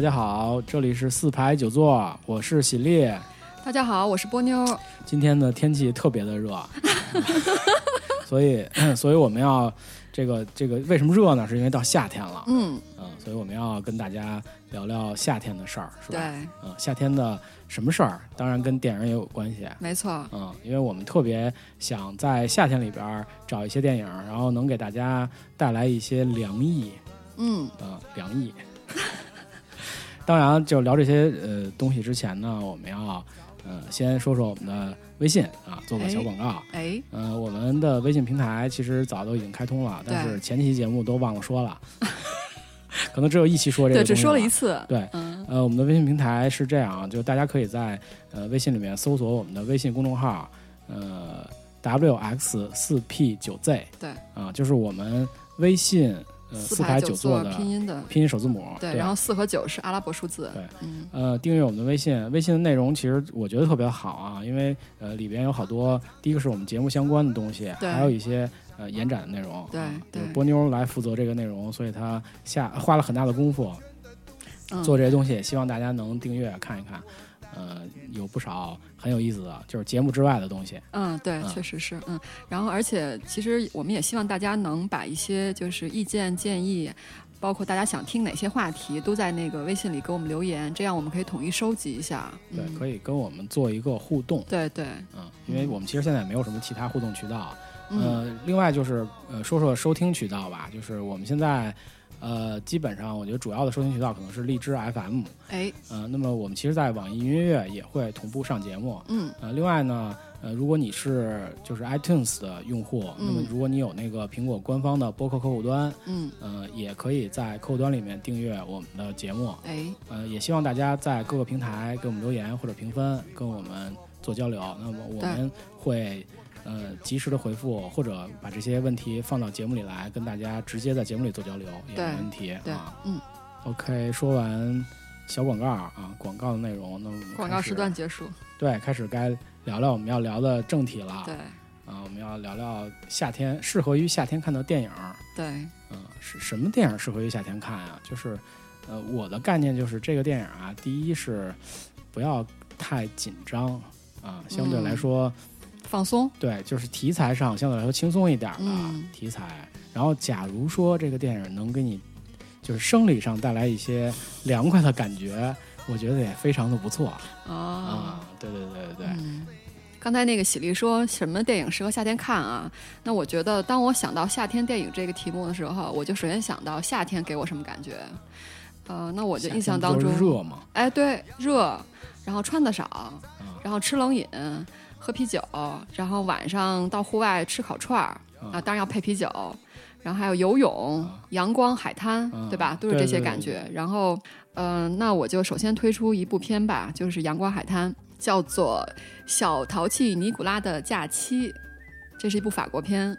大家好，这里是四排九座，我是喜力。大家好，我是波妞。今天的天气特别的热，所以 所以我们要这个这个为什么热呢？是因为到夏天了，嗯，嗯，所以我们要跟大家聊聊夏天的事儿，是吧？对，嗯，夏天的什么事儿？当然跟电影也有关系。没错。嗯，因为我们特别想在夏天里边找一些电影，然后能给大家带来一些凉意，嗯，嗯，凉意。当然，就聊这些呃东西之前呢，我们要呃先说说我们的微信啊，做个小广告。哎，嗯、我们的微信平台其实早都已经开通了，但是前几期节目都忘了说了，可能只有一期说这个对，只说了一次。对，嗯，呃，我们的微信平台是这样，就大家可以在呃微信里面搜索我们的微信公众号，呃 wx 四 p 九 z，对，啊、就是我们微信呃四排排九座的拼音的。拼音首字母，对，然后四和九是阿拉伯数字。对，嗯，呃，订阅我们的微信，微信的内容其实我觉得特别好啊，因为呃里边有好多，第一个是我们节目相关的东西，还有一些呃延展的内容。对啊对就是波妞来负责这个内容，所以她下花了很大的功夫嗯做这些东西，希望大家能订阅看一看。呃，有不少很有意思的，就是节目之外的东西。嗯，对，嗯确实是，嗯，然后而且其实我们也希望大家能把一些就是意见建议，包括大家想听哪些话题，都在那个微信里给我们留言，这样我们可以统一收集一下。对，嗯、可以跟我们做一个互动。对对，嗯，因为我们其实现在也没有什么其他互动渠道。嗯，呃，另外就是呃，说说收听渠道吧，就是我们现在呃，基本上我觉得主要的收听渠道可能是荔枝 FM，哎，呃，那么我们其实，在网易云音乐也会同步上节目。嗯，呃，另外呢，呃，如果你是就是 iTunes 的用户，那么嗯如果你有那个苹果官方的播客客户端，嗯，呃，也可以在客户端里面订阅我们的节目。哎，呃，也希望大家在各个平台给我们留言或者评分，跟我们做交流。那么我们会呃及时的回复，或者把这些问题放到节目里来，跟大家直接在节目里做交流也没问题对啊。，嗯，OK，说完小广告啊，广告的内容，那我们广告时段结束。对，开始该聊聊我们要聊的正题了。对啊，我们要聊聊夏天适合于夏天看的电影。对，嗯，是什么电影适合于夏天看啊？就是，呃，我的概念就是这个电影啊，第一是不要太紧张啊，相对来嗯说，放松。对，就是题材上相对来说轻松一点的嗯题材。然后，假如说这个电影能给你就是生理上带来一些凉快的感觉，我觉得也非常的不错啊啊。对对对对对，嗯，刚才那个喜力说什么电影适合夏天看啊？那我觉得，当我想到夏天电影这个题目的时候，我就首先想到夏天给我什么感觉。呃，那我就印象当中热嘛，哎，对，热，然后穿的少，啊，然后吃冷饮，喝啤酒，然后晚上到户外吃烤串儿啊，当然要配啤酒，然后还有游泳、阳光、海滩，嗯对吧？都是这些对对对感觉。然后，嗯、那我就首先推出一部片吧，就是《阳光海滩》，叫做《小淘气尼古拉的假期》，这是一部法国片。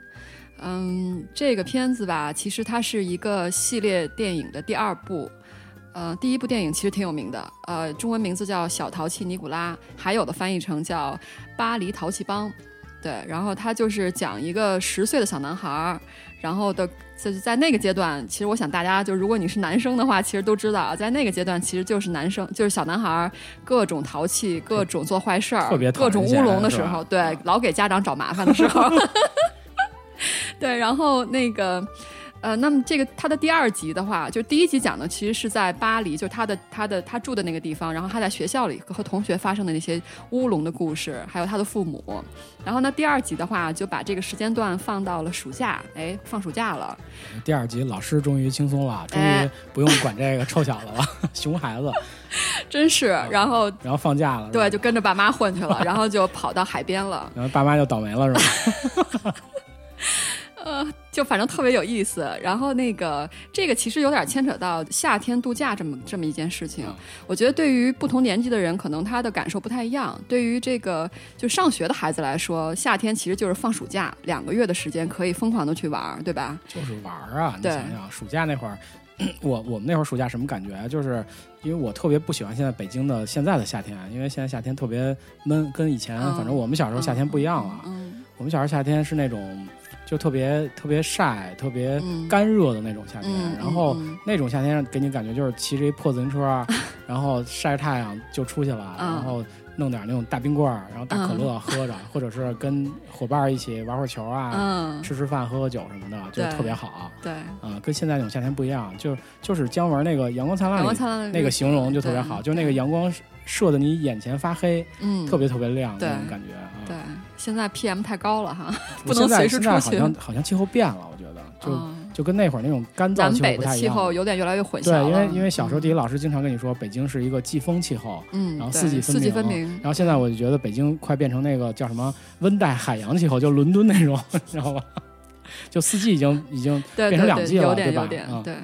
嗯，这个片子吧，其实它是一个系列电影的第二部。呃，第一部电影其实挺有名的，呃，中文名字叫《小淘气尼古拉》，还有的翻译成叫《巴黎淘气帮》。对，然后它就是讲一个十岁的小男孩儿，然后的就是在那个阶段，其实我想大家就如果你是男生的话，其实都知道啊，在那个阶段其实就是男生就是小男孩儿各种淘气、各种做坏事儿、特别各种乌龙的时候，对啊，老给家长找麻烦的时候。对，然后那个，呃，那么这个他的第二集的话，就第一集讲的其实是在巴黎，就是他的他的他住的那个地方，然后他在学校里和同学发生的那些乌龙的故事，还有他的父母。然后呢，第二集的话就把这个时间段放到了暑假，哎，放暑假了，第二集老师终于轻松了，终于哎不用管这个臭小子了，熊孩子，真是，然后然后放假了，对，就跟着爸妈混去了，然后就跑到海边了。然后爸妈就倒霉了，是吧？就反正特别有意思。然后那个这个其实有点牵扯到夏天度假这么这么一件事情。嗯我觉得对于不同年纪的人，可能他的感受不太一样。对于这个就上学的孩子来说，夏天其实就是放暑假两个月的时间，可以疯狂的去玩儿，对吧？就是玩儿啊！你想想，暑假那会儿 我我们那会儿暑假什么感觉啊？就是因为我特别不喜欢现在北京的现在的夏天，因为现在夏天特别闷，跟以前、嗯反正我们小时候夏天不一样了。嗯我们小时候夏天是那种就特别特别晒、特别嗯干热的那种夏天，嗯，然后。嗯那种夏天给你感觉就是骑着一破自行车，然后晒着太阳就出去了，嗯然后弄点那种大冰棍儿，然后大可乐喝着，或者是跟伙伴儿一起玩会儿球啊，嗯，吃吃饭、喝喝酒什么的，就特别好。对，啊、跟现在那种夏天不一样，就就是姜文那个阳光灿烂里那个形容就特别好，对就那个阳光射的你眼前发黑，嗯，特别特别亮的那种感觉啊。对。现在 PM 太高了哈，不能随时现在好像好像气候变了，我觉得就、嗯就跟那会儿那种干燥气候南北的不太一样。气候有点越来越混淆对，因为因为小时候地理嗯老师经常跟你说，北京是一个季风气候，嗯，然后四季分明四季分明，然后现在我就觉得北京快变成那个叫什么温带海洋气候，就伦敦那种，你知道吧？就四季已经已经变成两季了，对吧？有点啊对。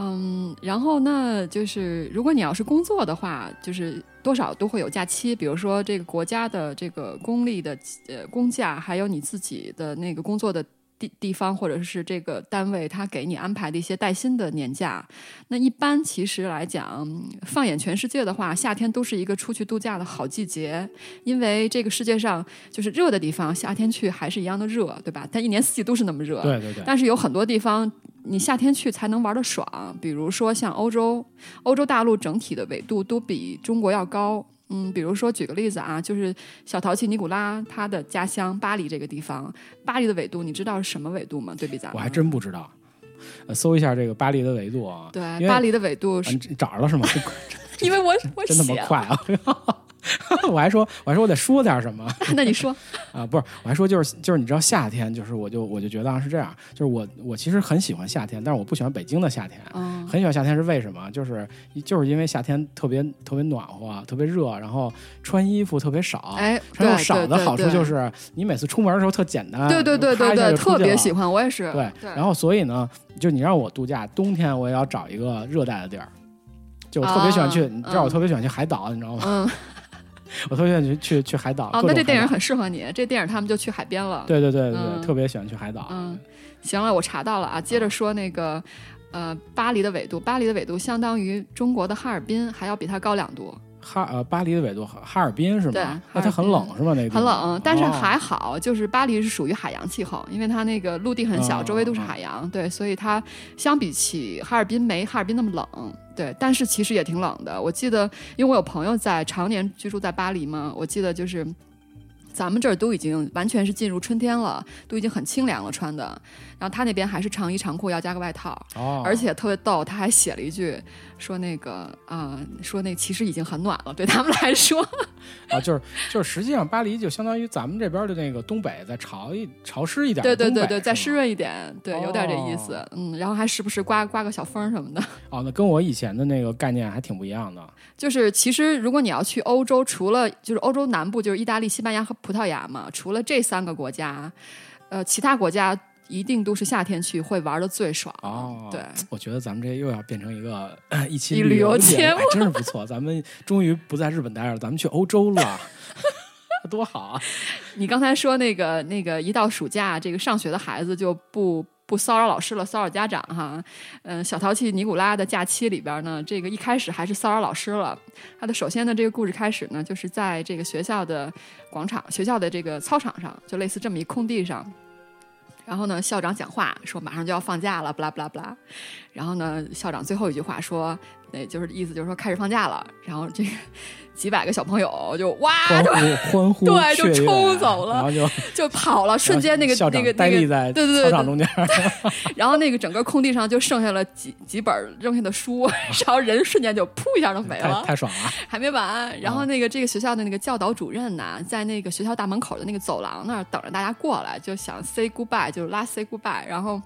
嗯，然后那，就是如果你要是工作的话，就是多少都会有假期，比如说这个国家的这个公立的呃公假，还有你自己的那个工作的地地方或者是这个单位，他给你安排的一些带薪的年假。那一般其实来讲，放眼全世界的话，夏天都是一个出去度假的好季节，因为这个世界上就是热的地方，夏天去还是一样的热，对吧？但一年四季都是那么热，对对对，但是有很多地方，你夏天去才能玩得爽，比如说像欧洲，欧洲大陆整体的纬度都比中国要高。嗯，比如说举个例子啊，就是小淘气尼古拉他的家乡巴黎这个地方，巴黎的纬度你知道是什么纬度吗？对比咱们，我还真不知道。呃，搜一下这个巴黎的纬度啊，对，巴黎的纬度是，啊你找着了是吗？因为我我 真他写了，妈 快啊！我还说我还说我得说点什么 那你说，啊？不是，我还说就是就是你知道夏天，就是我就我就觉得啊是这样，就是我我其实很喜欢夏天，但是我不喜欢北京的夏天。嗯，很喜欢夏天是为什么？就是就是因为夏天特别特别暖和，特别热，然后穿衣服特别少。哎，穿衣对服少的好处就是你每次出门的时候特简单，对对对对对，特别喜欢，我也是，对，对，然后所以呢，就你让我度假，冬天我也要找一个热带的地儿。就我特别喜欢去，啊你知道我嗯特别喜欢去海岛，你知道吗？嗯，我特别喜欢去去去海岛。哦，那这电影很适合你，这电影他们就去海边了，对对对对对，嗯特别喜欢去海岛。嗯，行了，我查到了啊。接着说那个，呃，巴黎的纬度，巴黎的纬度相当于中国的哈尔滨，还要比它高两度，哈呃巴黎的纬度哈哈尔滨是对吗？那它很冷是吗？那个很冷，但是哦还好，就是巴黎是属于海洋气候，因为它那个陆地很小，哦周围都是哦海洋，对，所以它相比起哈尔滨没哈尔滨那么冷，对，但是其实也挺冷的。我记得，因为我有朋友在常年居住在巴黎嘛，我记得就是。咱们这儿都已经完全是进入春天了，都已经很清凉了穿的。然后他那边还是长衣长裤，要加个外套，哦，而且特别逗，他还写了一句说那个啊、说那其实已经很暖了，对他们来说。啊，就是就是，实际上巴黎就相当于咱们这边的那个东北，再潮一潮湿一点对。对对对，再湿润一点，对，有点这意思。嗯，然后还时不时刮刮个小风什么的。哦，那跟我以前的那个概念还挺不一样的。就是其实如果你要去欧洲，除了就是欧洲南部就是意大利、西班牙和葡萄牙嘛，除了这三个国家，呃，其他国家一定都是夏天去会玩的最爽。哦，对，我觉得咱们这又要变成一个 一期旅游游节目，哎，真是不错。咱们终于不在日本待着了，咱们去欧洲了，多好啊！你刚才说那个那个一到暑假，这个上学的孩子就不不骚扰老师了，骚扰家长哈。嗯，小淘气尼古拉的假期里边呢，这个一开始还是骚扰老师了。他的首先呢，这个故事开始呢，就是在这个学校的广场、学校的这个操场上，就类似这么一空地上。然后呢，校长讲话说马上就要放假了，不啦不啦不啦。然后呢，校长最后一句话说，那就是意思就是说开始放假了。然后这个 几百个小朋友就哇欢呼 欢呼，对就冲走了然后就就跑了，瞬间那个那个那个，对对对操场中间，然后那个整个空地上就剩下了几几本扔下的书，然后人瞬间就噗一下就没了，太爽了。还没完。然后那个这个学校的那个教导主任呢，在那个学校大门口的那个走廊那儿等着大家过来，就想 say goodbye，就是 last say goodbye，然后。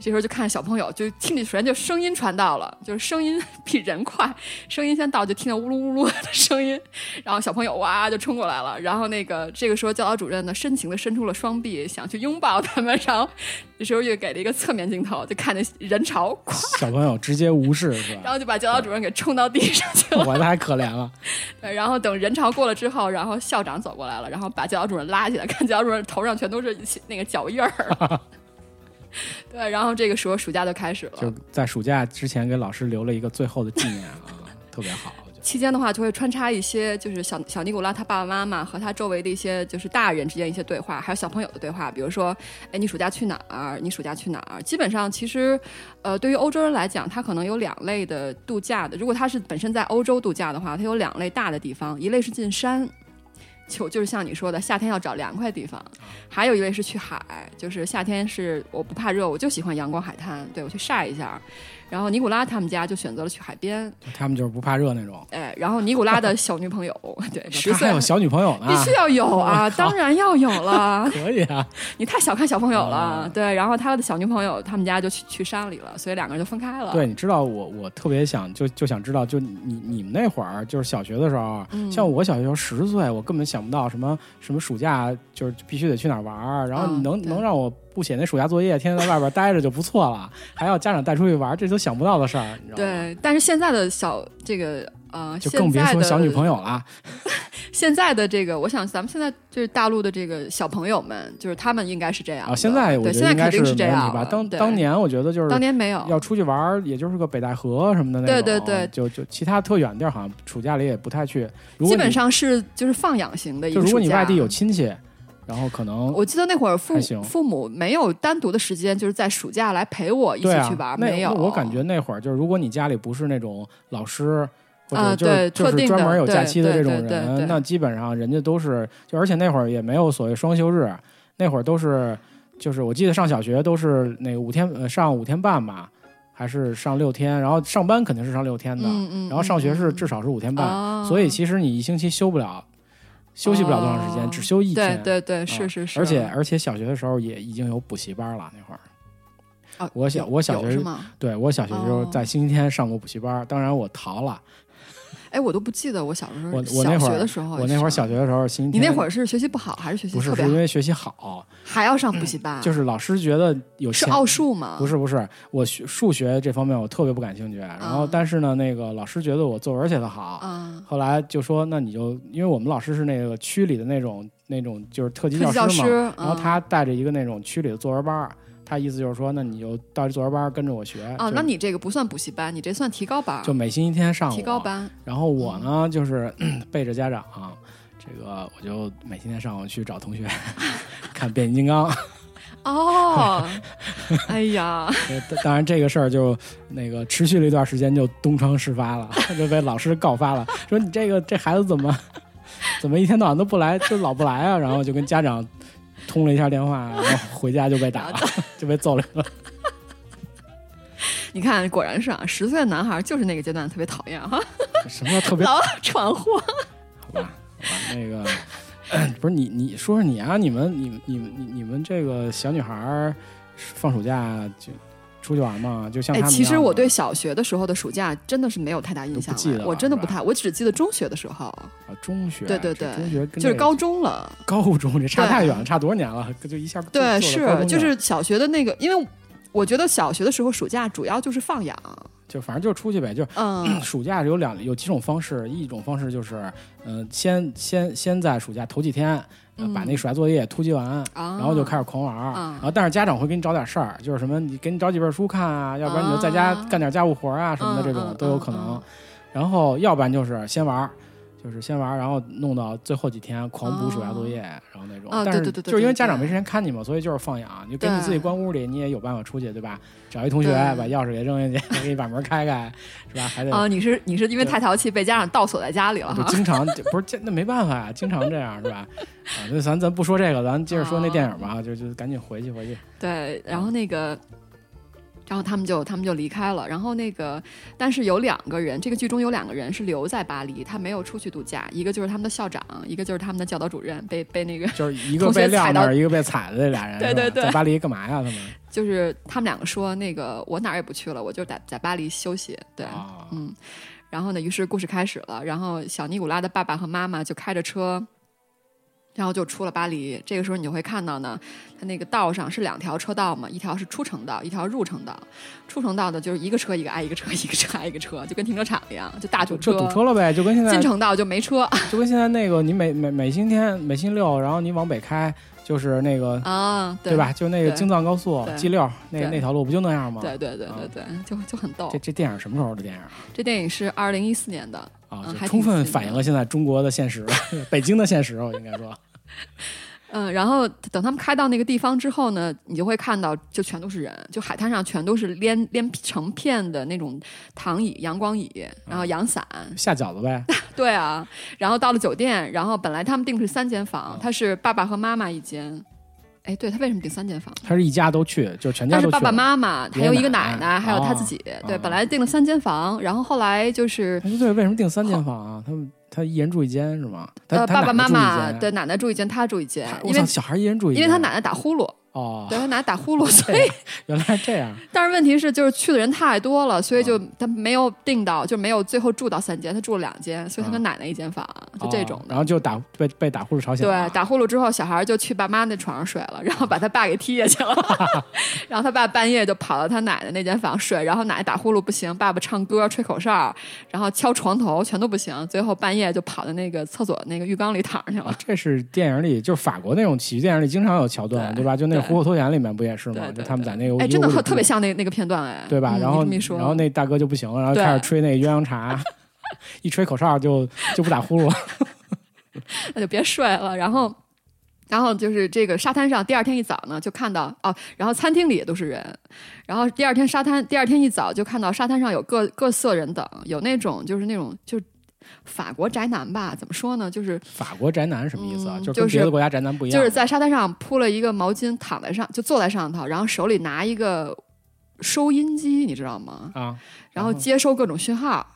这时候就看小朋友，就听见首先就声音传到了，就是声音比人快，声音先到就听到呜噜呜噜的声音，然后小朋友哇就冲过来了，然后那个这个时候教导主任呢深情的伸出了双臂，想去拥抱他们，然后这时候又给了一个侧面镜头，就看见人潮，快小朋友直接无视是吧？然后就把教导主任给冲到地上去了。我太可怜了。对，然后等人潮过了之后，然后校长走过来了，然后把教导主任拉起来，看教导主任头上全都是那个脚印儿。对，然后这个时候暑假就开始了就。在暑假之前给老师留了一个最后的纪念啊，特别好。期间的话，就会穿插一些就是小小尼古拉他爸爸妈妈和他周围的一些就是大人之间一些对话，还有小朋友的对话，比如说，哎，你暑假去哪儿？你暑假去哪儿？基本上其实，呃，对于欧洲人来讲，他可能有两类的度假的。如果他是本身在欧洲度假的话，他有两类大的地方，一类是进山。就就是像你说的，夏天要找凉快地方，还有一类是去海，就是夏天是我不怕热，我就喜欢阳光海滩，对我去晒一下。然后尼古拉他们家就选择了去海边，他们就是不怕热那种。哎，然后尼古拉的小女朋友，对，十岁还有小女朋友呢，必须要有啊，好当然要有了。可以啊。你太小看小朋友了，啊对。然后他的小女朋友他们家就去去山里了，所以两个人就分开了。对，你知道我我特别想就就想知道，就你你们那会儿就是小学的时候，嗯像我小学时候十岁，我根本想不到什么什么暑假就是必须得去哪儿玩儿，然后嗯你能、对能让我不写那暑假作业，天天在外边待着就不错了，还要家长带出去玩，这都想不到的事儿，你知道吗？，对，但是现在的小这个呃，就更别说小女朋友了。现在的这个，我想咱们现在就是大陆的这个小朋友们，就是他们应该是这样。啊，现在我对，觉得应该现在肯定是。这样吧当当年我觉得就是当年没有，要出去玩，也就是个北戴河什么的那种，对对对就就其他特远地儿好像暑假里也不太去。基本上是就是放养型的一就如果你外地有亲戚，然后可能我记得那会儿父父母没有单独的时间，就是在暑假来陪我一起去玩，那没有。我感觉那会儿就是，如果你家里不是那种老师。或者啊就是、对就是专门有假期的这种人，那基本上人家都是就，而且那会儿也没有所谓双休日，那会儿都是就是我记得上小学都是那个五天呃上五天半吧，还是上六天，然后上班肯定是上六天的，嗯嗯，然后上学是至少少是五天半，哦所以其实你一星期休不了，休息不了多长时间，哦只休一天。对对，对是是是，而且而且小学的时候也已经有补习班了，那会儿。啊我小我小学是吗？对我小学的时候哦在星期天上过补习班，当然我逃了。哎，我都不记得我小时候我我那会儿小学的时候，我那会儿小学的时候星期你，那会儿是学习不好还是学习不是因为学习好，还要上补习班？就是老师觉得有是奥数吗？不是不是，我学数学这方面我特别不感兴趣，然后啊但是呢，那个老师觉得我作文写得好，啊，后来就说那你就因为我们老师是那个区里的那种那种就是特级教师嘛，师，然后嗯他带着一个那种区里的作文班儿，他意思就是说那你就到这作文班跟着我学哦，那你这个不算补习班，你这算提高班，就每星期天上午提高班。然后我呢，嗯就是 背着家长、这个我就每星期天上午去找同学 看变形金刚。哦，哎呀，当然，这个事儿就那个持续了一段时间，就东窗事发了，就被老师告发了，说你这个这孩子怎么怎么一天到晚都不来，就老不来啊？然后就跟家长通了一下电话，然后回家就被打了，就被揍了。你看，果然是啊，十岁的男孩就是那个阶段特别讨厌哈，什么叫特别 老闯祸。好吧，好吧，那个不是你，你说说你啊，你们、你们、你们、你你们这个小女孩儿放暑假就出去玩嘛？就像其实我对小学的时候的暑假真的是没有太大印象我真的不太，我只记得中学的时候，啊中学，对对对中学跟就是高中了。高中这差太远了，差多少年了？就一下对，是就是小学的那个，因为我觉得小学的时候暑假主要就是放养，就反正就出去呗，就嗯 暑假有两有几种方式，一种方式就是，嗯、先先先在暑假头几天，把那暑假作业突击完，啊，然后就开始狂玩然后但是家长会给你找点事儿，就是什么你给你找几本书看啊，要不然你就在家啊干点家务活啊什么的，这种都有可能。嗯然后要不然就是先玩儿。就是先玩，然后弄到最后几天狂补暑假作业，然后那种。但是就是因为家长没时间看你嘛，所以就是放养。你就给你自己关屋里，你也有办法出去，对吧？找一同学把钥匙给扔进去，给你把门开开，是吧？还得啊，你是你是因为太淘气被家长倒锁在家里了？就经常 不是那没办法呀，经常这样是吧？啊，那咱咱不说这个，咱接着说那电影吧，就就赶紧回去回去。对，然后那个，然后他们就他们就离开了。然后那个，但是有两个人，这个剧中有两个人是留在巴黎，他没有出去度假，一个就是他们的校长，一个就是他们的教导主任，被被那个就是一个被晾那儿，一个被踩的这俩人，对对对在巴黎干嘛呀？他们 就是他们两个说那个我哪儿也不去了，我就在在巴黎休息。对，啊，嗯，然后呢，于是故事开始了。然后小尼古拉的爸爸和妈妈就开着车，然后就出了巴黎。这个时候你就会看到呢，它那个道上是两条车道嘛，一条是出城道，一条入城道。出城道的就是一个车一个挨一个车，一个车挨一个车，就跟停车场一样，就大堵就堵车了呗，就跟现在进城道就没车就跟现在那个你每每每星期天每星期六，然后你往北开就是那个。啊，对吧？？就那个京藏高速 G 六那那条路不就那样吗？对对对啊对对，就就很逗这。这电影什么时候的电影啊？这电影是二零一四年的，啊，嗯就充分反映了现在中国的现实，北京的现实，我应该说。嗯，然后等他们开到那个地方之后呢，你就会看到，就全都是人，就海滩上全都是连连成片的那种躺椅、阳光椅，然后阳伞，下饺子呗，对啊。然后到了酒店，然后本来他们订的是三间房，他是爸爸和妈妈一间。哎，对他为什么订三间房？他是一家都去，就全家他是爸爸。妈妈，还有一个奶奶奶，还有他哦自己。对，哦本来订了三间房，然后后来就是哎对，为什么订三间房啊？他们他一人住一间是吗？他呃，爸爸妈妈对奶奶住一间，他住一间，因为我操，小孩一人住一间，因为他奶奶打呼噜，哦，对他奶奶打呼噜，所以 原来是这样，但是问题是，就是去的人太多了，所以就嗯他没有订到，就没有最后住到三间，他住了两间，所以他跟嗯。奶奶一间房，就这种然后就打被被打呼噜吵醒了，对，打呼噜之后，小孩就去爸妈那床上睡了，然后把他爸给踢下去了，然后他爸半夜就跑到他奶奶那间房睡，然后奶奶打呼噜不行，爸爸唱歌吹口哨，然后敲床头全都不行，最后半夜就跑到那个厕所那个浴缸里躺上去了。这是电影里，就是法国那种喜剧电影里经常有桥段，对对吧？就那虎口脱险》里面不也是吗？就他们在那个哎，真的屋里住特特别像那那个片段哎，对吧？嗯然后然后那大哥就不行了，然后开始吹那鸳鸯茶，一吹口哨就就不打呼噜。那就别睡了。然后，然后就是这个沙滩上，第二天一早呢，就看到哦，然后餐厅里也都是人。然后第二天沙滩，第二天一早就看到沙滩上有各各色人等，有那种就是那种就是法国宅男吧，怎么说呢？就是法国宅男什么意思啊？嗯就是跟别的国家宅男不一样，就是在沙滩上铺了一个毛巾，躺在上就坐在上头，然后手里拿一个收音机，你知道吗？啊，然后接收各种讯号。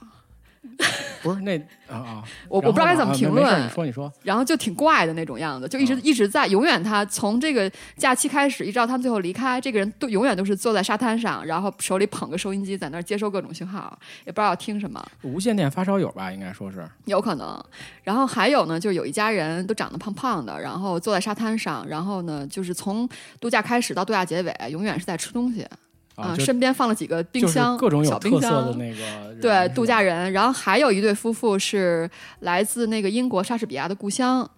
不是那啊啊，我我不知道该怎么评论。你，说你说，然后就挺怪的那种样子，就一直、嗯一直在，永远他从这个假期开始，一直到他们最后离开，这个人都永远都是坐在沙滩上，然后手里捧个收音机，在那儿接收各种信号，也不知道要听什么，无线电发烧友吧，应该说是。有可能。然后还有呢，就是有一家人都长得胖胖的，然后坐在沙滩上，然后呢，就是从度假开始到度假结尾，永远是在吃东西，啊，身边放了几个冰就是箱，各种有小冰特色箱的那个对度假人，然后还有一对夫妇是来自那个英国莎士比亚的故乡，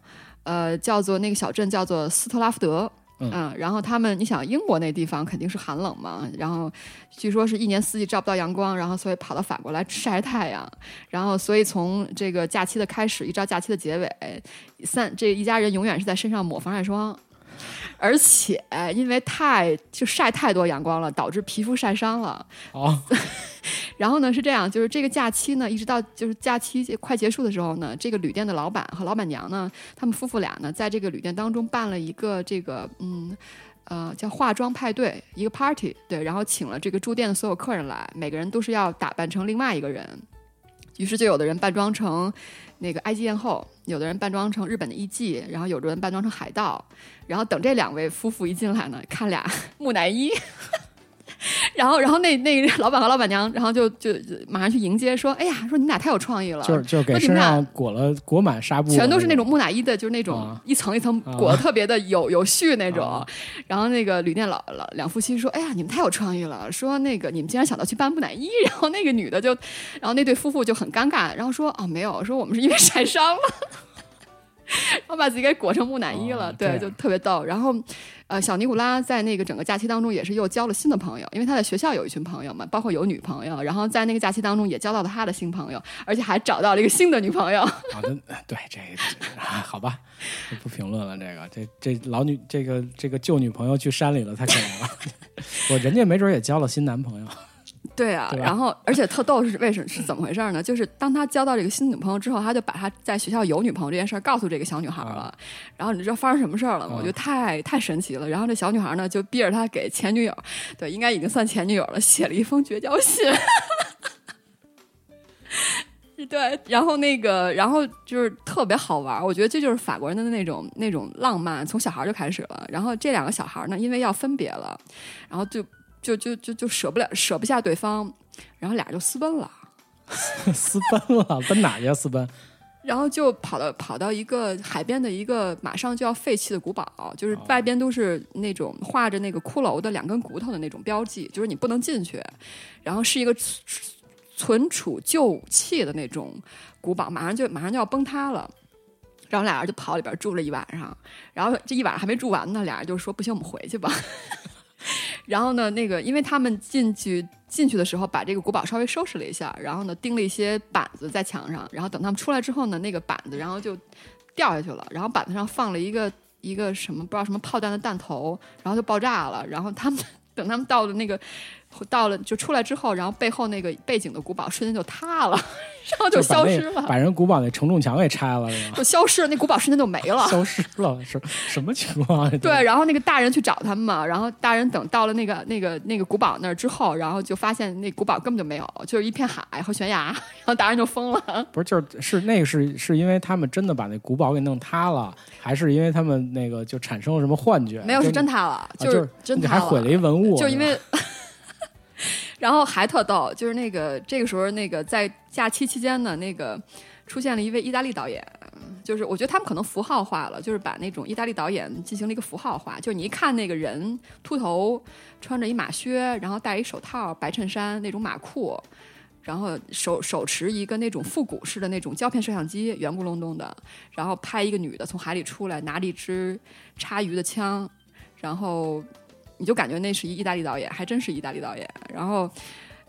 呃，叫做那个小镇叫做斯特拉福德。嗯然后他们，你想英国那地方肯定是寒冷嘛，然后据说是一年四季照不到阳光，然后所以跑到法国来晒太阳，然后所以从这个假期的开始一直到假期的结尾，三这一家人永远是在身上抹防晒霜，而且因为太就晒太多阳光了，导致皮肤晒伤了，哦，然后呢是这样，就是这个假期呢，一直到就是假期快结束的时候呢，这个旅店的老板和老板娘呢，他们夫妇俩呢，在这个旅店当中办了一个这个嗯。呃，叫化妆派对，一个 party，对，然后请了这个住店的所有客人来，每个人都是要打扮成另外一个人，于是就有的人扮装成那个埃及艳后，有的人扮装成日本的艺妓，然后有的人扮装成海盗，然后等这两位夫妇一进来呢，看俩 木乃伊，然后然后那那老板和老板娘，然后就就就马上去迎接，说：“哎呀，说你们俩太有创意了，就是就是给身上裹了裹满纱布，全都是那种木乃伊的，就是那种啊一层一层啊裹得特别的有有序那种。啊然后那个旅店老老两夫妻说：“哎呀，你们太有创意了！说那个你们竟然想到去扮木乃伊。”然后那个女的就，然后那对夫妇就很尴尬，然后说：“哦，没有，说我们是因为 晒伤了。”然后把自己给裹成木乃伊了，对，就特别逗。然后，呃，小尼古拉在那个整个假期当中也是又交了新的朋友，因为他在学校有一群朋友嘛，包括有女朋友。然后在那个假期当中也交到了他的新朋友，而且还找到了一个新的女朋友。好的，对这这啊好吧，就不评论了。这个这这老女这个这个旧女朋友去山里了，太可怜了。我人家没准也交了新男朋友。对啊，对然后而且特逗是为什么是怎么回事呢？就是当他交到这个新女朋友之后，他就把他在学校有女朋友这件事儿告诉这个小女孩了。然后你知道发生什么事儿了吗？啊我觉得太太神奇了。然后这小女孩呢就逼着他给前女友，对，应该已经算前女友了，写了一封绝交信。对，然后那个，然后就是特别好玩儿，我觉得这就是法国人的那种那种浪漫，从小孩就开始了。然后这两个小孩儿呢，因为要分别了，然后就就就就就舍不了舍不下对方，然后俩人就私奔了。私奔了，奔哪去啊？私奔 然后就跑到跑到一个海边的一个马上就要废弃的古堡，就是外边都是那种画着那个骷髅的两根骨头的那种标记，就是你不能进去。然后是一个存存储旧武器的那种古堡，马上就马上就要崩塌了。然后俩人就跑里边住了一晚上，然后这一晚上还没住完呢，俩人就说不行，我们回去吧。然后呢，那个因为他们进去进去的时候，把这个古堡稍微收拾了一下，然后呢钉了一些板子在墙上，然后等他们出来之后呢，那个板子然后就掉下去了，然后板子上放了一个一个什么不知道什么炮弹的弹头，然后就爆炸了，然后他们 等他们到了那个到了就出来之后，然后背后那个背景的古堡瞬间就塌了，然后就消失了，把人古堡那承重墙给拆了是吧？就消失了，那古堡瞬间就没了。消失了，什什么情况啊？对，然后那个大人去找他们嘛，然后大人等到了那个那个那个古堡那儿之后，然后就发现那古堡根本就没有，就是一片海和悬崖，然后大人就疯了。不是，就是是那个是是因为他们真的把那古堡给弄塌了，还是因为他们那个就产生了什么幻觉？没有，是真塌了，就是真塌你还毁了一文物，就因为，然后还特逗，就是那个这个时候那个在假期期间呢，那个出现了一位意大利导演，就是我觉得他们可能符号化了，就是把那种意大利导演进行了一个符号化，就是你一看那个人秃头，穿着一马靴，然后戴一手套、白衬衫那种马裤。然后手手持一个那种复古式的那种胶片摄像机，圆咕隆咚的，然后拍一个女的从海里出来，拿着一支插鱼的枪，然后你就感觉那是一意大利导演，还真是意大利导演。然后，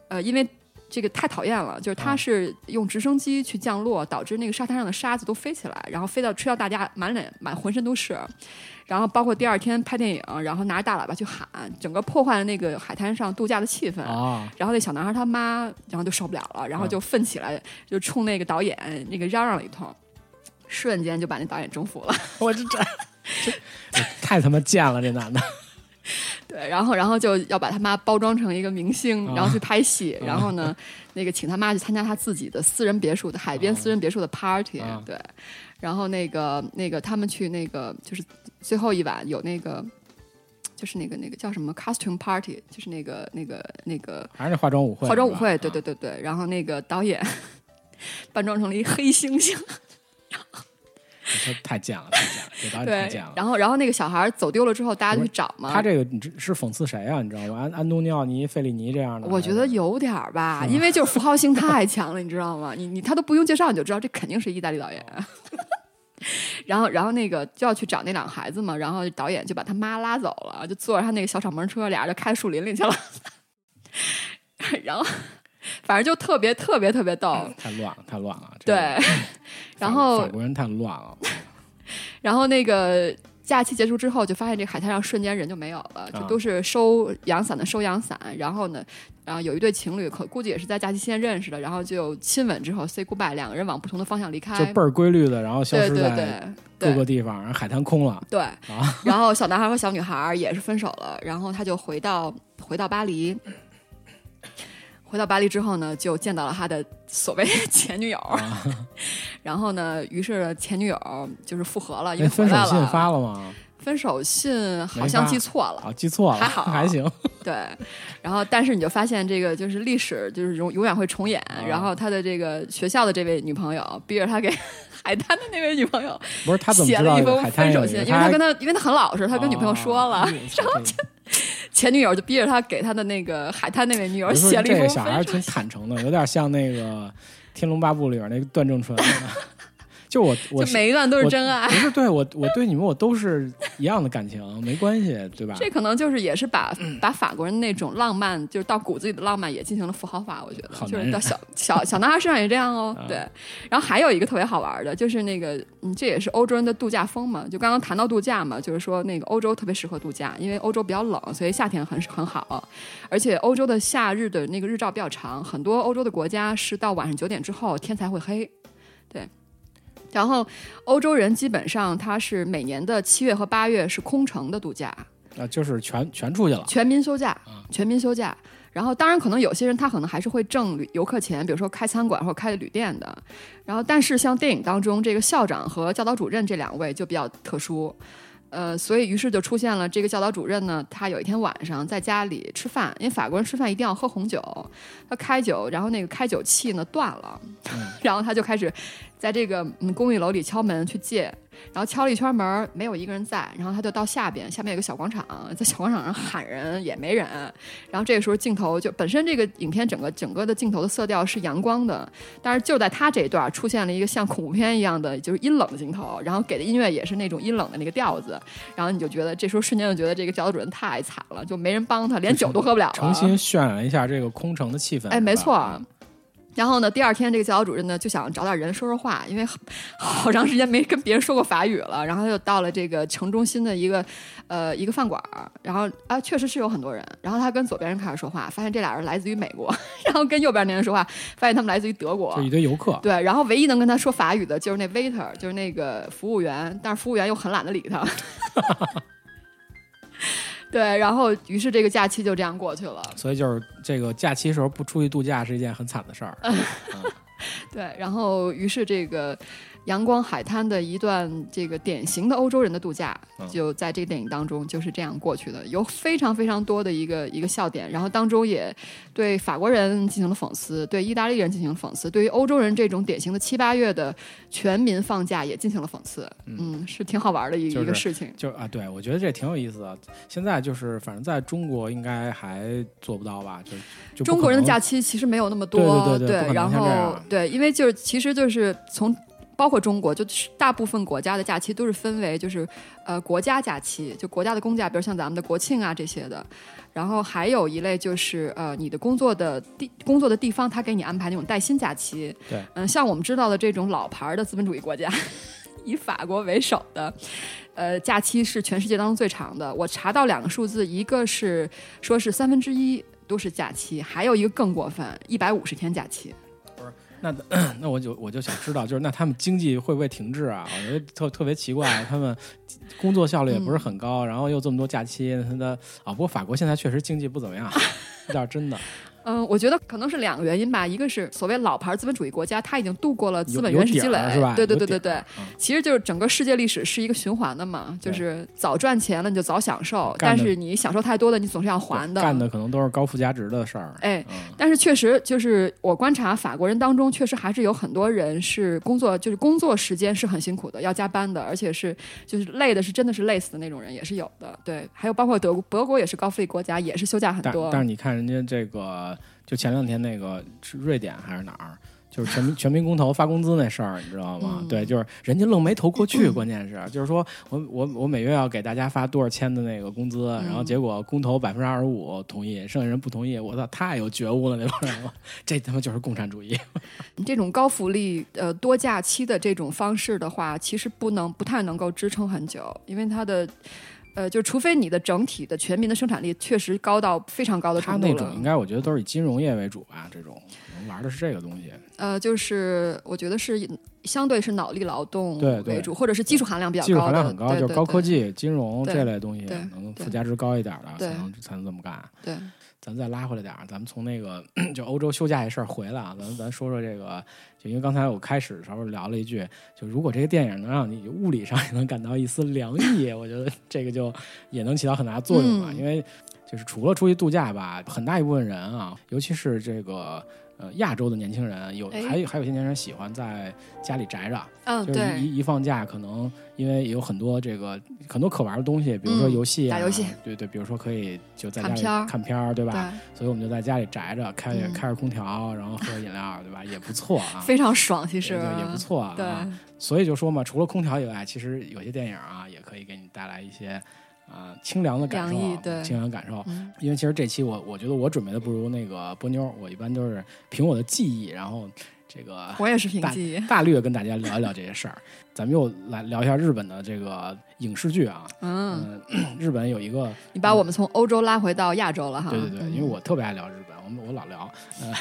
呃，因为这个太讨厌了，就是他是用直升机去降落，导致那个沙滩上的沙子都飞起来，然后飞到吹到大家满脸满浑身都是。然后包括第二天拍电影，然后拿着大喇叭去喊，整个破坏了那个海滩上度假的气氛。啊，然后那小男孩他妈，然后就受不了了，然后就愤起来，就冲那个导演那个嚷嚷了一通，瞬间就把那导演征服了。我这这 这太他妈贱了，这男的。对，然后然后就要把他妈包装成一个明星，啊然后去拍戏，然后呢，那个请他妈去参加他自己的私人别墅的海边私人别墅的 party，、啊对，然后那个那个他们去那个就是最后一晚有那个。就是那个那个叫什么 costume party，就是那个那个那个还是化妆舞会？化妆舞会，对对对对。然后那个导演 扮装成了一黑猩猩，这太贱了，太贱了，这导演太贱了。。然后然后那个小孩走丢了之后，大家就去找嘛。他这个你是讽刺谁啊？你知道吗？安安东尼奥尼、费里尼这样的，我觉得有点儿吧，因为就是符号性太强了，你知道吗？你你他都不用介绍，你就知道这肯定是意大利导演。然后然后那个就要去找那两个孩子嘛，然后导演就把他妈拉走了，就坐着他那个小敞篷车，俩人就开树林里去了。然后反正就特别特别特别逗，太乱了，太乱了。对。然后法国人太乱了，然后那个假期结束之后，就发现这个海滩上瞬间人就没有了，就啊都是收阳伞的收阳伞。然后呢，然后有一对情侣，可估计也是在假期期间认识的，然后就亲吻之后 say goodbye，两个人往不同的方向离开。就倍儿规律的，然后消对对失在对对各个地方，然后海滩空了对。啊。然后小男孩和小女孩也是分手了，然后他就回到回到巴黎。回到巴黎之后呢，就见到了他的所谓前女友，啊 然后呢，于是前女友就是复合了，因为分回来了。手信发了吗？分手信好像记错了，啊，记错了，还好 还行。对，然后但是你就发现这个就是历史就是永永远会重演，啊然后他的这个学校的这位女朋友逼着他给海滩的那位女朋友 不是他怎么写了一封海滩有分手信，因为他跟他因为他很老实，他跟女朋友说了，啊 然后前女友就逼着他给他的那个海滩那位女友写了一封这个小孩挺。坦诚的，有点像那个《天龙八部》里边那个段正淳。就我我就每一段都是真爱不，是对我我对你们我都是一样的感情，没关系，对吧？这可能就是也是把嗯把法国人那种浪漫，就是到骨子里的浪漫也进行了符号化。我觉得就是到小小小男孩身上也这样哦。啊对，然后还有一个特别好玩的，就是那个嗯，这也是欧洲人的度假风嘛。就刚刚谈到度假嘛，就是说那个欧洲特别适合度假，因为欧洲比较冷，所以夏天很很好。而且欧洲的夏日的那个日照比较长，很多欧洲的国家是到晚上九点之后天才会黑。对。然后，欧洲人基本上他是每年的七月和八月是空城的度假，啊，就是全全出去了。全民休假啊，全民休假。然后，当然可能有些人他可能还是会挣旅游客钱，比如说开餐馆或者开旅店的。然后，但是像电影当中这个校长和教导主任这两位就比较特殊。呃，所以于是就出现了这个教导主任呢，他有一天晚上在家里吃饭，因为法国人吃饭一定要喝红酒，他开酒，然后那个开酒器呢断了，然后他就开始在这个嗯公寓楼里敲门去借，然后敲了一圈门，没有一个人在，然后他就到下边，下面有个小广场，在小广场上喊人也没人，然后这个时候镜头就本身这个影片整个整个的镜头的色调是阳光的，但是就在他这一段出现了一个像恐怖片一样的就是阴冷的镜头，然后给的音乐也是那种阴冷的那个调子，然后你就觉得这时候瞬间就觉得这个教导主任太惨了，就没人帮他，连酒都喝不了了，重新渲染一下这个空城的气氛。哎，没错。然后呢，第二天这个教导主任呢就想找点人说说话，因为 好长时间没跟别人说过法语了。然后他就到了这个城中心的一个呃一个饭馆，然后啊确实是有很多人。然后他跟左边人开始说话，发现这俩人来自于美国，然后跟右边那人说话，发现他们来自于德国就。一堆游客，对，然后唯一能跟他说法语的就是那 waiter，就是那个服务员，但是服务员又很懒得理他。对，然后于是这个假期就这样过去了。所以就是这个假期时候不出去度假是一件很惨的事儿。对，然后于是这个阳光海滩的一段这个典型的欧洲人的度假，嗯就在这个电影当中就是这样过去的，有非常非常多的一个一个笑点，然后当中也对法国人进行了讽刺，对意大利人进行了讽刺，对于欧洲人这种典型的七八月的全民放假也进行了讽刺，嗯，是挺好玩的一、就是一个事情。就啊，对我觉得这挺有意思的。现在就是反正在中国应该还做不到吧？就就中国人的假期其实没有那么多，对对对然后对，因为就是其实就是从包括中国，就是大部分国家的假期都是分为就是呃国家假期，就国家的公假，比如像咱们的国庆啊这些的，然后还有一类就是呃你的工作的地工作的地方，他给你安排那种带薪假期，对嗯、像我们知道的这种老牌的资本主义国家，以法国为首的。呃，假期是全世界当中最长的。我查到两个数字，一个是说是三分之一都是假期，还有一个更过分，一百五十天假期。那 那我就我就想知道，就是那他们经济会不会停滞啊？我觉得特特别奇怪，他们工作效率也不是很高，然后又这么多假期，他的啊，不过法国现在确实经济不怎么样，这倒是真的。嗯，我觉得可能是两个原因吧，一个是所谓老牌资本主义国家，它已经度过了资本原始积累，是吧对对对对对其实就是整个世界历史是一个循环的嘛，就是早赚钱了你就早享受，但是你享受太多了，你总是要还的。干的可能都是高附加值的事儿。哎，嗯，但是确实就是我观察法国人当中，确实还是有很多人是工作，就是工作时间是很辛苦的，要加班的，而且是就是累的是真的是累死的那种人也是有的。对，还有包括德国，德国也是高福利国家，也是休假很多。但是你看人家这个，就前两天那个是瑞典还是哪儿？就是全民全民公投发工资那事儿，你知道吗？嗯对，就是人家愣没投过去，关键是就是说我我我每月要给大家发多少钱的那个工资，然后结果公投百分之二十五同意，剩下人不同意，我操，太有觉悟了那帮人了，这他妈就是共产主义。这种高福利呃多假期的这种方式的话，其实不能不太能够支撑很久，因为它的呃，就除非你的整体的全民的生产力确实高到非常高的程度了。那种应该我觉得都是以金融业为主吧，这种可能玩的是这个东西。呃，就是我觉得是相对是脑力劳动对对为主，或者是技术含量比较高技术，含量很高，就是高科。技、金融这类东西能对附加值高一点的，才能才能这么干。对，对咱再拉回来点儿，咱们从那个就欧洲休假这事儿回来啊，咱咱说说这个，就因为刚才我开始的时候聊了一句，就如果这个电影能让你物理上也能感到一丝凉意，我觉得这个就也能起到很大作用了，嗯因为就是除了出去度假吧，很大一部分人啊，尤其是这个。呃，亚洲的年轻人有哎。还有还有些年轻人喜欢在家里宅着，嗯，就是对，一一放假，可能因为有很多这个很多可玩的东西，比如说嗯游戏、啊打游戏，对对，比如说可以就在家里看片儿对吧？对，所以我们就在家里宅着，开开着空调，然后喝饮料，对吧？也不错啊，非常爽，其实也不错啊。对，所以就说嘛，除了空调以外，其实有些电影啊，也可以给你带来一些啊、清凉的感受清凉感受。嗯。因为其实这期我我觉得我准备的不如那个波妞，我一般都是凭我的记忆，然后这个我也是凭大记忆，大略跟大家聊一聊这些事儿。咱们又来聊一下日本的这个影视剧啊，嗯，嗯、日本有一个你把我们从欧洲拉回到亚洲了哈，对对对，嗯因为我特别爱聊日本，我们我老聊，呃，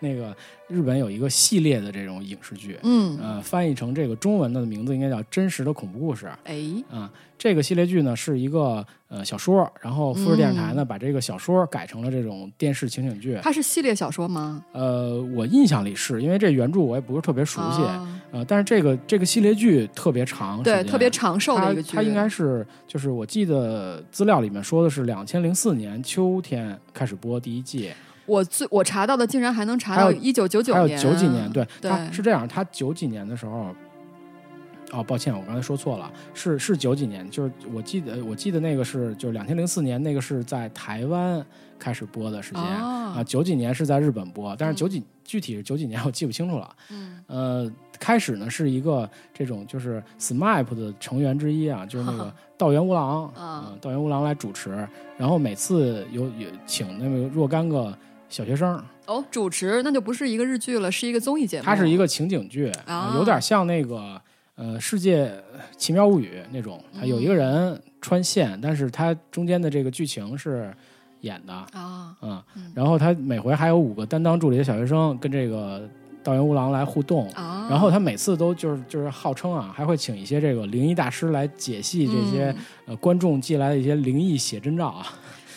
那个日本有一个系列的这种影视剧，嗯，呃，翻译成这个中文的名字应该叫《真实的恐怖故事》哎，啊、这个系列剧呢是一个呃小说，然后富士电视台呢、把这个小说改成了这种电视情景剧。它是系列小说吗？呃，我印象里是因为这原著我也不是特别熟悉，哦呃，但是这个这个系列剧特别长，对，特别长寿的它一个剧。它应该是就是我记得资料里面说的是两千零四年秋天开始播第一季，我最我查到的竟然还能查到一九九九还有年，九几年，对，是这样，他九几年的时候。哦，抱歉，我刚才说错了，是是九几年，就是我记得我记得那个是就是两千零四年那个是在台湾开始播的时间、哦啊，九几年是在日本播，但是嗯九几、具体是九几年 我记不清楚了。嗯呃，开始呢是一个这种就是 SMAP 的成员之一啊，就是那个 道元吾郎啊嗯道元吾郎来主持，然后每次有有请那个若干个小学生，哦，主持那就不是一个日剧了，是一个综艺节目。它是一个情景剧，啊。呃有点像那个呃《世界奇妙物语》那种，它有一个人穿线，但是它中间的这个剧情是演的，啊，嗯嗯，然后他每回还有五个担当助理的小学生跟这个道元吾郎来互动。啊，然后他每次都就是就是号称啊，还会请一些这个灵异大师来解析这些、嗯。呃观众寄来的一些灵异写真照啊、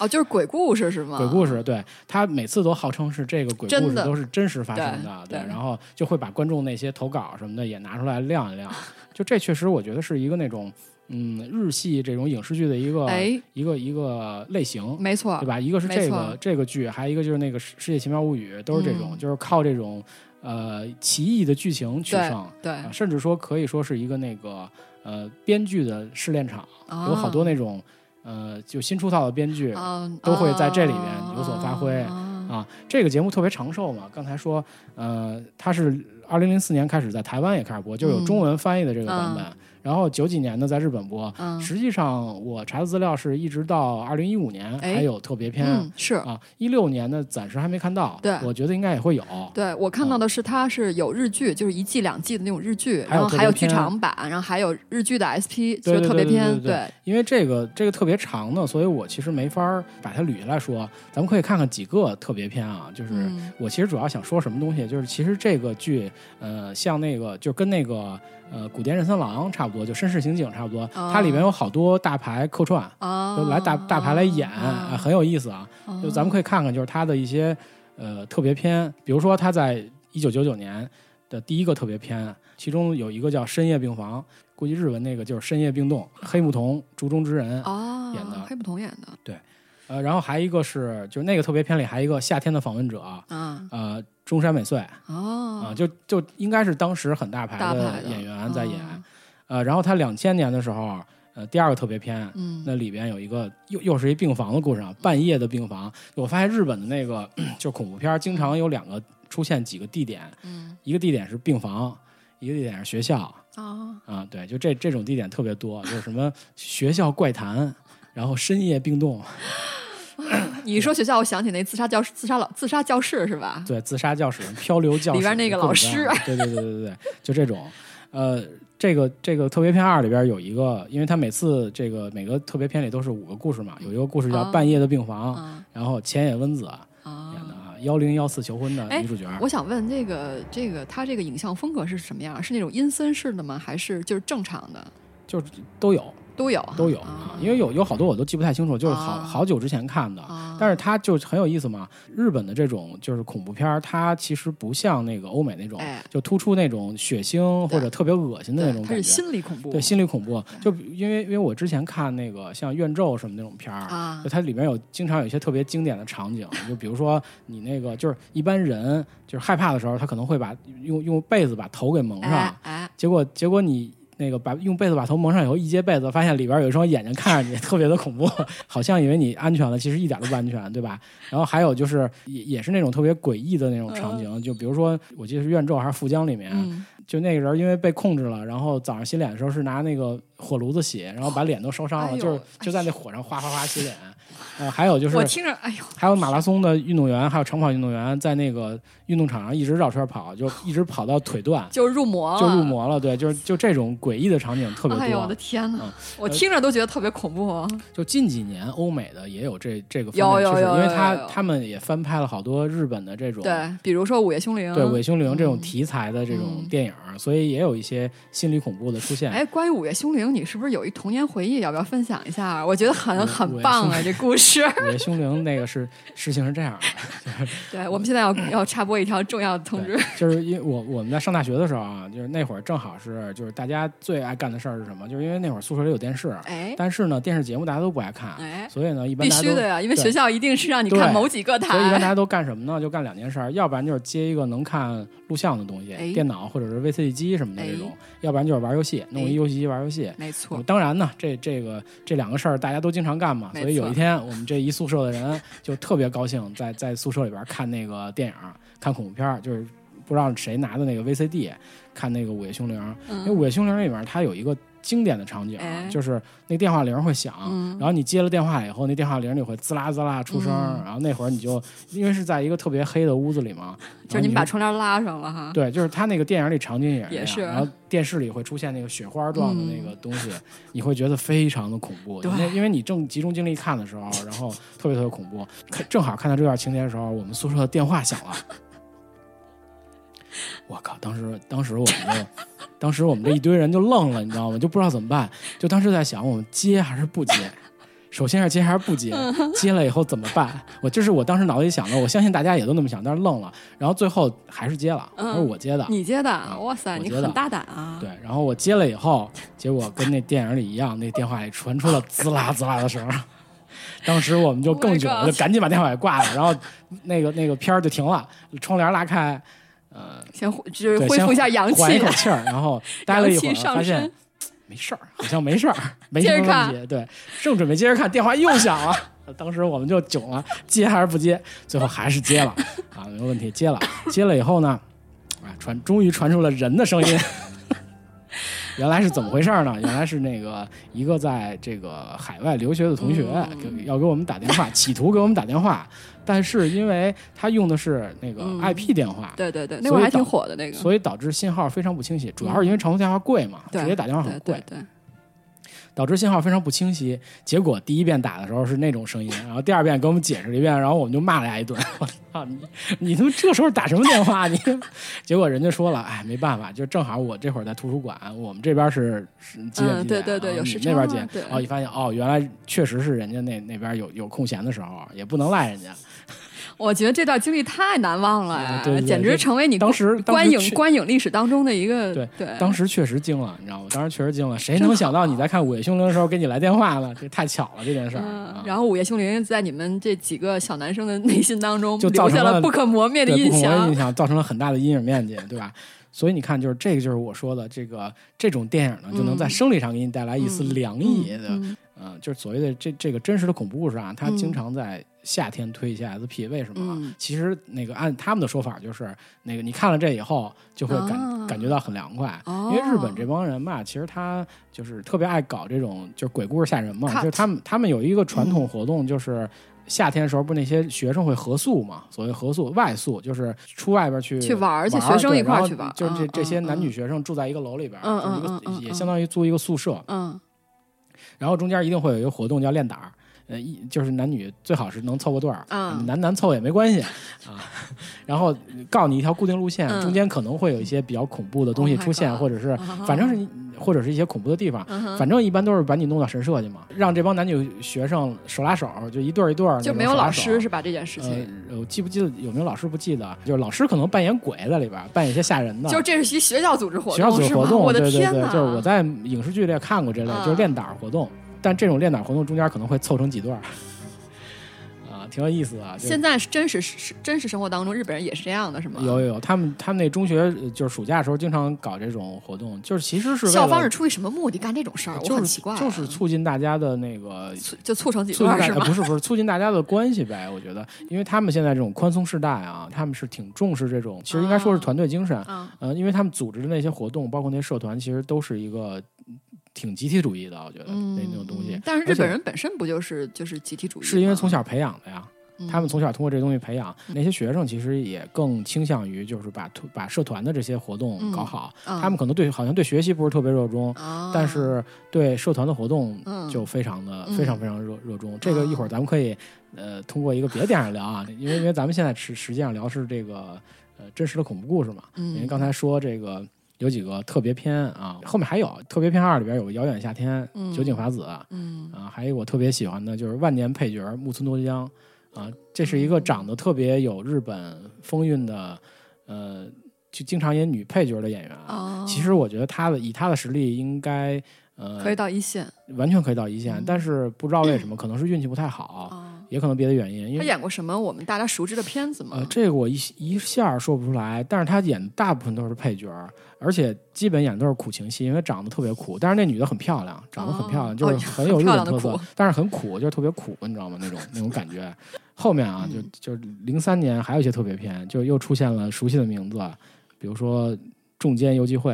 哦，就是鬼故事是吗？鬼故事。对他每次都号称是这个鬼故事都是真实发生的，对对然后就会把观众那些投稿什么的也拿出来亮一亮。就这确实我觉得是一个那种嗯日系这种影视剧的一个、哎，一个一个类型。没错，对吧？一个是这个这个剧，还有一个就是那个《世世界奇妙物语》，都是这种，嗯就是靠这种呃奇异的剧情取胜。对啊，甚至说可以说是一个那个呃编剧的试炼场，啊有好多那种呃就新出道的编剧啊都会在这里边有所发挥啊啊。这个节目特别长寿嘛，刚才说呃它是二零零四年开始在台湾也开始播，就有中文翻译的这个版本，然后九几年呢在日本播。嗯实际上我查的资料是一直到二零一五年哎还有特别篇。嗯是。啊，一六年呢，暂时还没看到。对我觉得应该也会有。对，我看到的是它是有日剧，就是一季两季的那种日剧，然后还有剧场版，然后还有日剧的 SP，就是特别篇，对因为这个这个特别长呢，所以我其实没法儿把它捋下来说。咱们可以看看几个特别篇啊，就是嗯我其实主要想说什么东西，就是其实这个剧，呃，像那个就跟那个呃古田任三郎差不多，就绅士刑警差不多，哦它里面有好多大牌客串，啊，就来大大牌来演，很有意思啊。就咱们可以看看，就是他的一些呃特别篇，比如说他在一九九九年的第一个特别篇，其中有一个叫《深夜病房》，估计日文那个就是《深夜病栋》，黑木瞳、竹中之人，哦，演的黑木瞳演的对呃，然后还一个是就是那个特别篇里还有一个夏天的访问者，啊呃，中山美穗啊、哦，就就应该是当时很大牌的演员在演，哦。呃，然后他两千年的时候，呃，第二个特别篇，嗯那里边有一个又又是一病房的故事啊，半夜的病房。我发现日本的那个就恐怖片，经常有两个出现几个地点，嗯。一个地点是病房，一个地点是学校啊啊，对，就这这种地点特别多，就是什么学校怪谈，然后深夜病栋，你一说学校，我想起那自杀教室、自杀老自杀教室是吧？对，自杀教室、漂流教室里边那个老师 对对对对对，就这种。呃，这个这个特别篇二里边有一个，因为他每次这个每个特别篇里都是五个故事嘛，有一个故事叫啊《半夜的病房》，啊然后浅野温子啊演的啊，幺零幺四求婚的哎女主角。我想问这个这个他这个影像风格是什么样？是那种阴森式的吗？还是就是正常的就是都有都有都有啊？因为有有好多我都记不太清楚，就是好啊。好久之前看的。啊。但是它就很有意思嘛，日本的这种就是恐怖片儿，它其实不像那个欧美那种，哎。就突出那种血腥或者特别恶心的那种对，它是感觉。心理恐怖，对心理恐怖，就因为因为我之前看那个像《怨咒》什么那种片儿，啊。就它里面有经常有一些特别经典的场景，就比如说你那个就是一般人就是害怕的时候，他可能会把用用被子把头给蒙上，结果结果你那个把用被子把头蒙上以后，一揭被子发现里边有一双眼睛看着你，特别的恐怖，好像以为你安全了，其实一点都不安全，对吧？然后还有就是也也是那种特别诡异的那种场景，就比如说我记得是《怨咒》还是《富江》里面，嗯就那个人因为被控制了，然后早上洗脸的时候是拿那个火炉子洗，然后把脸都烧伤了，哎就是就在那火上哗哗哗洗脸。呃，还有就是我听着，哎呦，还有马拉松的运动员，还有长跑运动员在那个运动场上一直绕圈跑，就一直跑到腿断。就入魔了，就入魔了，对，就是就这种诡异的场景特别哎呦，我的。天哪！嗯我听着都觉得特别恐怖啊。就近几年欧美的也有这这个有方面趋势，有有因为他他们也翻拍了好多日本的这种对，比如说《午夜凶铃》，对午夜凶铃这种嗯题材的这种嗯电影，所以也有一些心理恐怖的出现。哎，关于《午夜凶铃》，你是不是有一童年回忆？要不要分享一下？我觉得很很棒啊，这故事。午夜凶铃那个是事情是这样的，对我们现在要要插播一条重要的通知，就是因为我我们在上大学的时候啊，就是那会儿正好是就是大家最爱干的事儿是什么？就是因为那会儿宿舍里有电视，哎但是呢电视节目大家都不爱看，哎，所以呢一般必大家都须的呀，因为学校一定是让你看某几个台所以一般大。家 都干什么呢？就干两件事儿，要不然就是接一个能看录像的东西，哎电脑或者是 VCD 机什么的这种；要不然就是玩游戏，弄哎一游戏机玩游戏。没错，当然呢，这这个这两个事儿大家都经常干嘛，没所以有一天我们这一宿舍的人就特别高兴，在在宿舍里边看那个电影，看恐怖片，就是不知道谁拿的那个 VCD 看那个《午夜凶铃》，因为《嗯午夜凶铃》里面它有一个经典的场景，哎就是那电话铃会响，嗯然后你接了电话以后，那电话铃里会滋啦滋啦出声，嗯然后那会儿你就因为是在一个特别黑的屋子里嘛，就是你们把窗帘拉上了哈。对，就是他那个电影里场景也也是然后电视里会出现那个雪花状的那个东西，你会觉得非常的恐怖。对因为因为你正集中精力看的时候，然后特别特别恐怖。看正好看到这段情节的时候，我们宿舍的电话响了。我靠！当时当时我们就，当时我们这一堆人就愣了，你知道吗？就不知道怎么办。就当时在想，我们接还是不接？首先是接还是不接？接了以后怎么办？我这是我当时脑子里想的，我相信大家也都那么想，但是愣了。然后最后还是接了，嗯还是我接的。你接的，哇塞，你很大胆啊！对，然后我接了以后，结果跟那电影里一样，那电话里传出了滋啦滋啦的声儿。当时我们就更囧 Oh 了就赶紧把电话给挂了，然后那个那个片儿就停了，窗帘拉开，呃，先恢就是对，恢复一下阳气缓一，口气儿，然后待了一会儿，发现没事儿，好像没事儿，没问题。对，正准备接着看，电话又响了。当时我们就囧了，接还是不接？最后还是接了啊，没有问题，接了。接了以后呢，啊，传终于传出了人的声音。原来是怎么回事呢？原来是那个一个在这个海外留学的同学要给我们打电话，企图给我们打电话，但是因为他用的是那个嗯。IP 电话，对对对，那会儿还挺火的那个，所以导致信号非常不清晰。主要是因为长途电话贵嘛，对直接打电话很贵。对，对对，导致信号非常不清晰。结果第一遍打的时候是那种声音，然后第二遍给我们解释了一遍，然后我们就骂了他一顿。我操你！你他妈这时候打什么电话？你 结果人家说了，哎，没办法，就正好我这会儿在图书馆，我们这边是是几点嗯几点，对对对有时差你们那边几点？对然后一发现哦，原来确实是人家那那边有有空闲的时候，也不能赖人家。我觉得这段经历太难忘了对简直成为你当时观影观影历史当中的一个对对。当时确实惊了，你知道吗？当时确实惊了，谁能想到你在看《午夜凶铃》的时候给你来电话了？这太巧了，这件事儿。然后《午夜凶铃》在你们这几个小男生的内心当中就造留下成了不可磨灭的印象印。象造成了很大的阴影面积，对吧？所以你看，就是这个，就是我说的这个这种电影呢，就能在生理上给你带来一丝凉意的，嗯嗯、就是所谓的这这个真实的恐怖故事啊，它嗯经常在夏天推一些 SP，为什么其实那个按他们的说法，就是那个你看了这以后，就会感、啊。感觉到很凉快，哦。因为日本这帮人嘛，其实他就是特别爱搞这种就是鬼故事吓人嘛，就是他们他们有一个传统活动，就是夏天的时候，不是那些学生会合宿嘛？所谓合宿、外宿，就是出外边去去玩儿去玩学生一块去玩就是这嗯这些嗯男女学生住在一个楼里边，嗯就是一个嗯嗯嗯。也相当于租一个宿舍，嗯。然后中间一定会有一个活动叫练胆儿。呃，一就是男女最好是能凑个对儿，嗯男男凑也没关系 啊。然后告诉你一条固定路线，嗯中间可能会有一些比较恐怖的东西 Oh 出现或者是啊反正是你或者是一些恐怖的地方，嗯反正一般都是把你弄到神社去嘛，让这帮男女学生手拉手，就一对儿一对儿，就没有老师是吧？这件事呃情，，我记不记得有没有老师不记得，就是老师可能扮演鬼在里边儿，扮演一些吓人的，就这是一学校组织活动，学校组织活动，我的对对对！就是我在影视剧里也看过这类，啊就是练胆儿活动，但这种练胆活动中间可能会凑成几段儿，啊，挺有意思的。就是现在是真实是真实生活当中，日本人也是这样的，是吗？有有有，他们他们那中学呃就是暑假的时候经常搞这种活动，就是其实是校方是出于什么目的干这种事儿？我就是很奇怪啊，就是促进大家的那个促就促成几段是吗？呃不是不是促进大家的关系呗？我觉得，因为他们现在这种宽松世代啊，他们是挺重视这种，其实应该说是团队精神。啊，呃，因为他们组织的那些活动，包括那些社团，其实都是一个嗯挺集体主义的，我觉得、嗯，那那种东西。但是日本人本身不就是就是集体主义？是因为从小培养的呀，嗯他们从小通过这东西培养，那些学生其实也更倾向于就是把把社团的这些活动搞好。嗯他们可能对好像对学习不是特别热衷，啊，但是对社团的活动嗯就非常的、嗯非常非常热热衷。这个一会儿咱们可以呃通过一个别的电影聊啊，因为因为咱们现在实实际上聊是这个呃真实的恐怖故事嘛。因为嗯刚才说这个有几个特别篇啊，后面还有特别篇二里边有个遥远夏天、嗯酒井法子嗯啊，还有我特别喜欢的就是万年配角木村多江啊，这是一个长得特别有日本风韵的，呃，就经常演女配角的演员。哦，其实我觉得他的以他的实力应该呃可以到一线完全可以到一线，嗯但是不知道为什么，可能是运气不太好，哦。也可能别的原因。因他演过什么我们大家熟知的片子吗？呃，这个我一一下说不出来，但是他演的大部分都是配角，而且基本演的都是苦情戏，因为长得特别苦。但是那女的很漂亮，长得很漂亮，哦就是哦很有日本特色，苦但是很苦，就是特别苦，你知道吗？那种那种感觉。后面啊，就嗯就是零三年还有一些特别片，就又出现了熟悉的名字，比如说《重奸游击会》，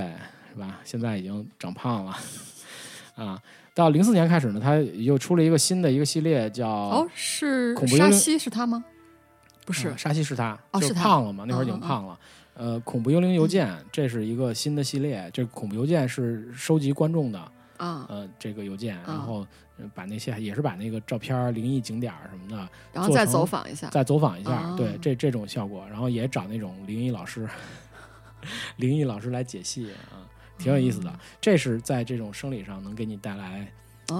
是吧？现在已经长胖了 啊。到零四年开始呢，他又出了一个新的一个系列，叫哦，是沙西是他吗？不是嗯，沙西是他，就是哦他胖了嘛，那会儿已经胖了。呃，恐怖幽灵邮件，这是一个新的系列。这恐怖邮件是收集观众的啊，呃这个邮件，嗯然后呃把那些也是把那个照片、灵异景点什么的然后再走访一下。再走访一下，啊对这这种效果，然后也找那种灵异老师，灵异老师来解析啊，挺有意思的。嗯这是在这种生理上能给你带来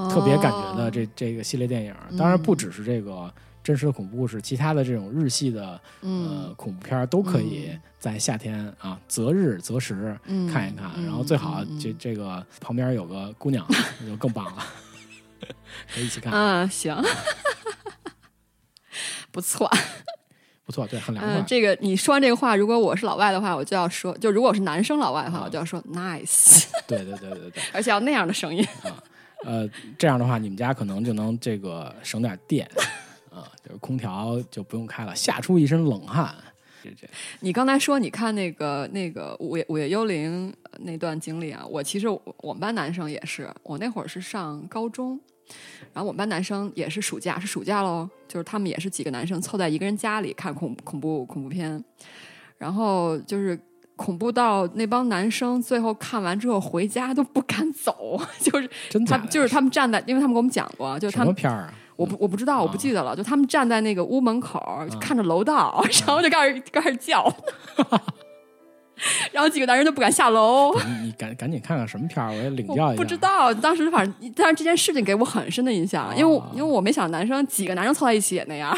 特别感觉的这、这个系列电影。当然不只是这个真实的恐怖故事，其他的这种日系的呃嗯恐怖片都可以在夏天啊择日择时嗯看一看，嗯然后最好嗯这这个旁边有个姑娘那就更棒了，可以一起看，啊行，不错。不错，对，很凉嗯，快。这个你说完这个话，如果我是老外的话，我就要说，就如果我是男生老外的话，啊我就要说 nice，对对对对对。而且要那样的声音啊。呃，这样的话，你们家可能就能这个省点电啊，就是空调就不用开了，吓出一身冷汗。你刚才说你看那个那个午夜午夜幽灵那段经历啊，我其实我我们班男生也是，我那会儿是上高中，然后我们班男生也是暑假是暑假喽，就是他们也是几个男生凑在一个人家里看恐恐怖恐怖片，然后就是。恐怖到那帮男生最后看完之后回家都不敢走，就是？他就是他们站在，因为他们给我们讲过，就是什他们么片儿啊？我不我不知道，我不记得了。就他们站在那个屋门口，嗯看着楼道，然后就开始开始叫，然后几个男人就不敢下楼。你你赶赶紧看看什么片儿，我也领教一下。不知道，当时反正，但是这件事情给我很深的印象，因为因为我没想到男生几个男生凑在一起也那样。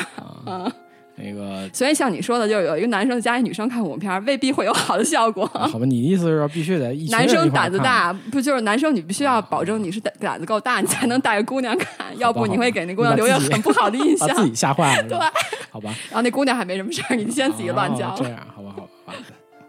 啊，那个所以像你说的，就有一个男生加一女生看恐怖片儿，未必会有好的效果。好吧，你的意思是说必须得一男生胆子大，不就是男生？你必须要保证你是胆胆子够大，你才能带个姑娘看，要不你会给那姑娘留下很不好的印象把。自己吓坏了。对，好吧，然后那姑娘还没什么事儿，你先自己乱叫哦。这样，好吧，好吧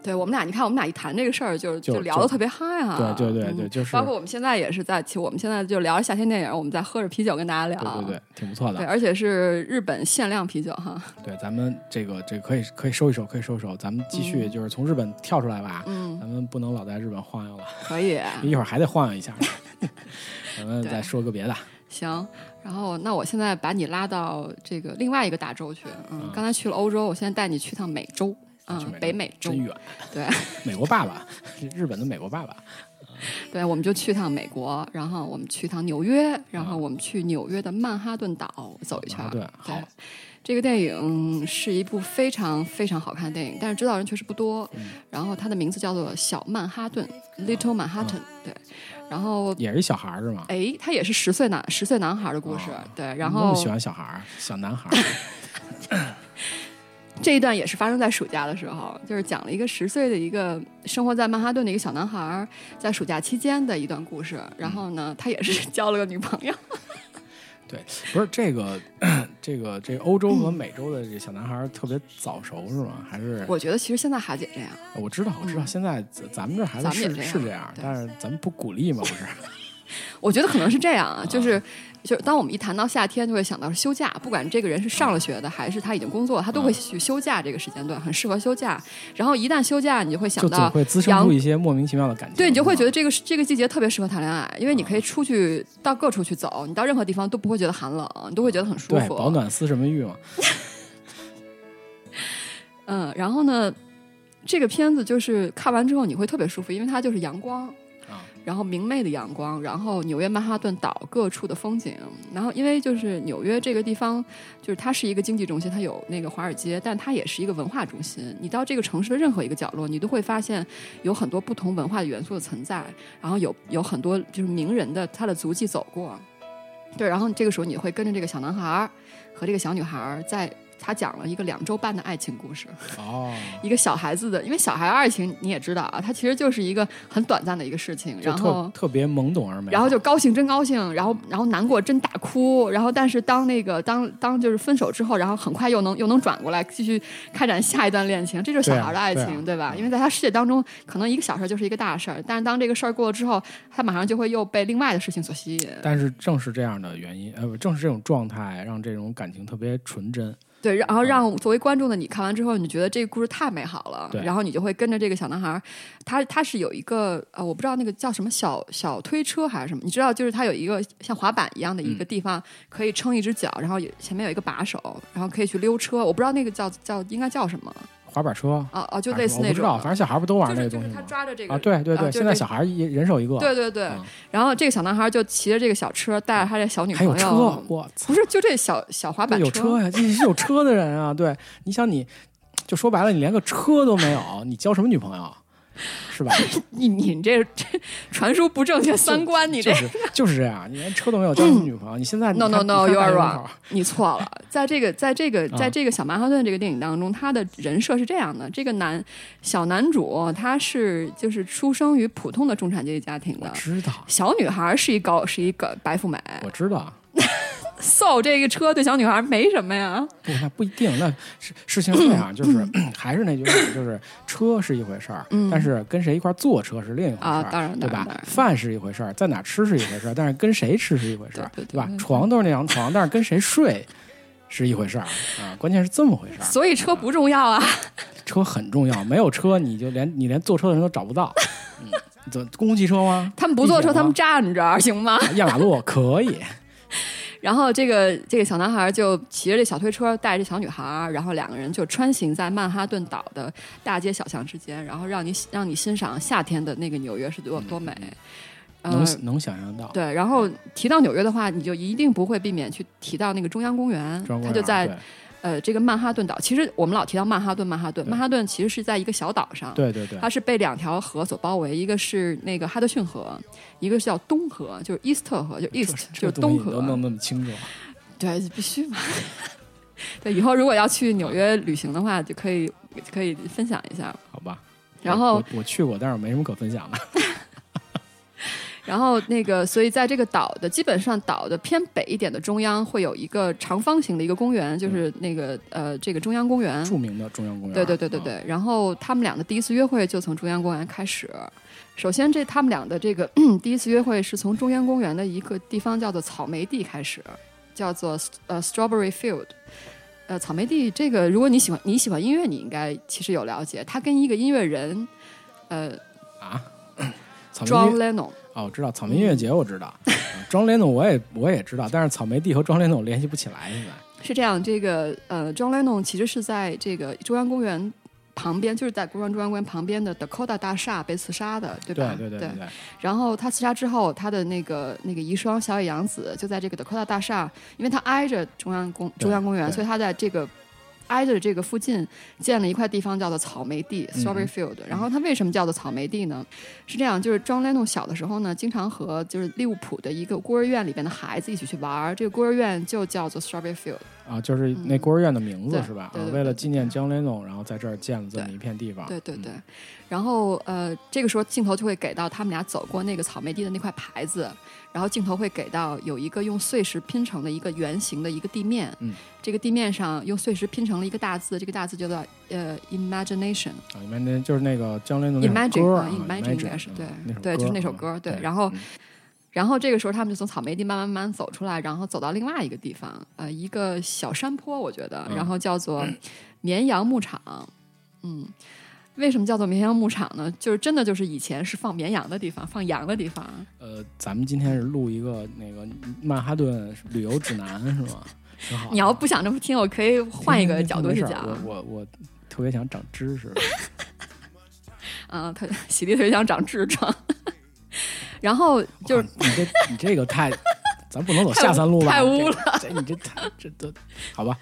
对我们俩，你看我们俩一谈这个事儿，就就聊得特别嗨啊。对对对对嗯就是包括我们现在也是在，其实我们现在就聊夏天电影，我们在喝着啤酒跟大家聊。对对对，挺不错的对，而且是日本限量啤酒哈。对，咱们这个这个可以可以收一收，可以收一收。咱们继续嗯就是从日本跳出来吧，嗯，咱们不能老在日本晃悠了，可以，一会儿还得晃悠一下。咱们再说个别的，行。然后，那我现在把你拉到这个另外一个大洲去。嗯嗯，刚才去了欧洲，我现在带你去趟美洲。嗯北美洲真。远。对，美国爸爸，日本的美国爸爸，对，我们就去趟美国，然后我们去趟纽约，然后嗯我们去纽约的曼哈顿岛走一圈儿。曼哈顿好对，这个电影是一部非常非常好看的电影，但是知道人确实不多。嗯然后它的名字叫做《小曼哈顿》（Little Manhattan）、对，然后也是小孩儿是吗？哎，他也是十岁男十岁男孩的故事。哦对，然后那么喜欢小孩儿，小男孩儿，这一段也是发生在暑假的时候，就是讲了一个十岁的一个生活在曼哈顿的一个小男孩儿在暑假期间的一段故事。然后呢，他也是 交了个女朋友。对不是这个这个这个欧洲和美洲的这小男孩儿特别早熟是吗？还是我觉得其实现在孩子也这样。我知道我知道，嗯现在咱咱们这孩子是是这样，但是咱们不鼓励嘛，不是？我觉得可能是这样啊，就是就是当我们一谈到夏天，就会想到是休假，不管这个人是上了学的还是他已经工作，他都会去休假这个时间段，很适合休假。然后一旦休假，你就会想到会滋生出一些莫名其妙的感觉。对你就会觉得得这个这个季节特别适合谈恋爱，因为你可以出去到各处去走，你到任何地方都不会觉得寒冷，你都会觉得很舒对服。保暖思什么欲嘛？嗯，然后呢，这个片子就是看完之后你会特别舒服，因为它就是阳光，然后明媚的阳光，然后纽约曼哈顿岛各处的风景，然后因为就是纽约这个地方，就是它是一个经济中心，它有那个华尔街，但它也是一个文化中心。你到这个城市的任何一个角落，你都会发现有很多不同文化的元素的存在，然后有有很多就是名人的他的足迹走过。对，然后这个时候你会跟着这个小男孩儿和这个小女孩儿在。他讲了一个两周半的爱情故事，哦，一个小孩子的，因为小孩爱情你也知道啊，它其实就是一个很短暂的一个事情，然后特特别懵懂而美好，然后就高兴真高兴，然后然后难过真大哭，然后但是当那个当当就是分手之后，然后很快又能又能转过来继续开展下一段恋情，这就是小孩的爱情，对啊吧？因为在他世界当中，可能一个小事就是一个大事儿，但是当这个事儿过了之后，他马上就会又被另外的事情所吸引。但是正是这样的原因，呃，正是这种状态，让这种感情特别纯真。对，然后让作为观众的你看完之后，你觉得这个故事太美好了，对。然后你就会跟着这个小男孩儿，他他是有一个呃，我不知道那个叫什么小小推车还是什么，你知道，就是他有一个像滑板一样的一嗯。个地方，可以撑一只脚，然后有前面有一个把手，然后可以去溜车，我不知道那个叫叫应该叫什么滑板车，啊啊，就类似那种我不知道，反正小孩不都玩就是就是他那个东西吗？抓着这个啊，对对对，现在小孩一人手一个，对对对，嗯然后这个小男孩就骑着这个小车，带着他这小女还有朋友，车，我操，不是就这小小滑板有车呀，你是有车的人啊，对，你想你，就说白了，你连个车都没有，你交什么女朋友？是吧？你你这这传输不正确三观，你这就是就是这样，你连车都没有，交女朋友？你现在 No no no you are wrong，你错了，在这个，在这个，啊在这个小曼哈顿这个电影当中，他的人设是这样的：这个男小男主他是就是出生于普通的中产阶级家庭我的，知道，小女孩是一高是一个白富美我知道，，so 这个车对小女孩没什么呀。不，那不一定。那事事情是这样，就是 还是那句话，就是车是一回事儿，但是跟谁一块儿坐车是另一回事儿，嗯啊当然对吧？饭是一回事儿，在哪儿吃是一回事儿，但是跟谁吃是一回事儿，吧对对对对？对床都是那张床，但是跟谁睡是一回事儿啊。关键是这么回事儿，所以车不重要啊，车很重要，没有车你就连你连坐车的人都找不到。嗯，坐公共汽车吗？他们不坐车，地铁吗他们站着行吗？压马路可以，然后这个这个小男孩就骑着这小推车，带着小女孩，然后两个人就穿行在曼哈顿岛的大街小巷之间，然后让你让你欣赏夏天的那个纽约是多多美。呃能能想象到。对，然后提到纽约的话，你就一定不会避免去提到那个中央公园，它就在对呃这个曼哈顿岛。其实我们老提到曼哈顿，曼哈顿，曼哈顿其实是在一个小岛上，对对对它是被两条河所包围，一个是那个哈德逊河，一个是叫东河，就是伊斯特河，就 East 这就是东河。都弄那么清楚，对，必须嘛。对，以后如果要去纽约旅行的话，就可以可以分享一下。好吧？然后我我去过，但是没什么可分享的。然后那个，所以在这个岛的基本上岛的偏北一点的中央会有一个长方形的一个公园，就是那个呃这个中央公园。著名的中央公园。对对对对啊，对。然后他们俩的第一次约会就从中央公园开始。首先，这他们俩的这个 第一次约会是从中央公园的一个地方叫做草莓地开始，叫做呃 Strawberry Field。呃，草莓地这个，如果你喜欢你喜欢音乐，你应该其实有了解。他跟一个音乐人，呃啊，，John Lennon，哦，我知道草莓音乐节，我知道。庄连总我也我也知道，但是草莓地和庄连总联系不起来，现在。是这样，这个呃，John Lennon 其实是在这个中央公园旁边，就是在公园中央公园旁边的 Dakota 大厦被刺杀的，对吧？对对对对，然后他刺杀之后，他的那个那个遗孀小野洋子就在这个 Dakota 大厦，因为他挨着中央公中央公园，所以他在这个挨着这个附近建了一块地方叫做草莓地嗯 （Strawberry Field）。然后它为什么叫做草莓地呢？是这样，就是 John Lennon 小的时候呢，经常和就是利物浦的一个孤儿院里边的孩子一起去玩儿，这个孤儿院就叫做 Strawberry Field。啊，就是那孤儿院的名字对是吧？为了纪念江雷总，然后在这儿建了这么一片地方。嗯对对对，然后呃，这个时候镜头就会给到他们俩走过那个草莓地的那块牌子，然后镜头会给到有一个用碎石拼成的一个圆形的一个地面，嗯，这个地面上用碎石拼成了一个大字，这个大字叫做呃 imagination，啊，里面那就是那个江雷总那首 Imagine 啊歌啊，Imagine 应该是嗯对对就是那首嗯歌对对然后嗯然后这个时候他们就从草莓地慢慢慢慢走出来，然后走到另外一个地方，呃，一个小山坡，我觉得，嗯然后叫做绵羊牧场，嗯。为什么叫做绵羊牧场呢？就是真的就是以前是放绵羊的地方，放羊的地方。呃，咱们今天是录一个那个曼哈顿旅游指南是吗？挺好。你要不想这么听，我可以换一个角度去讲。我我我特别想长知识。啊，他喜力特别想长痔疮。然后就是你这你这个太，咱不能走下三路吧？太污了，这你这太这都好吧？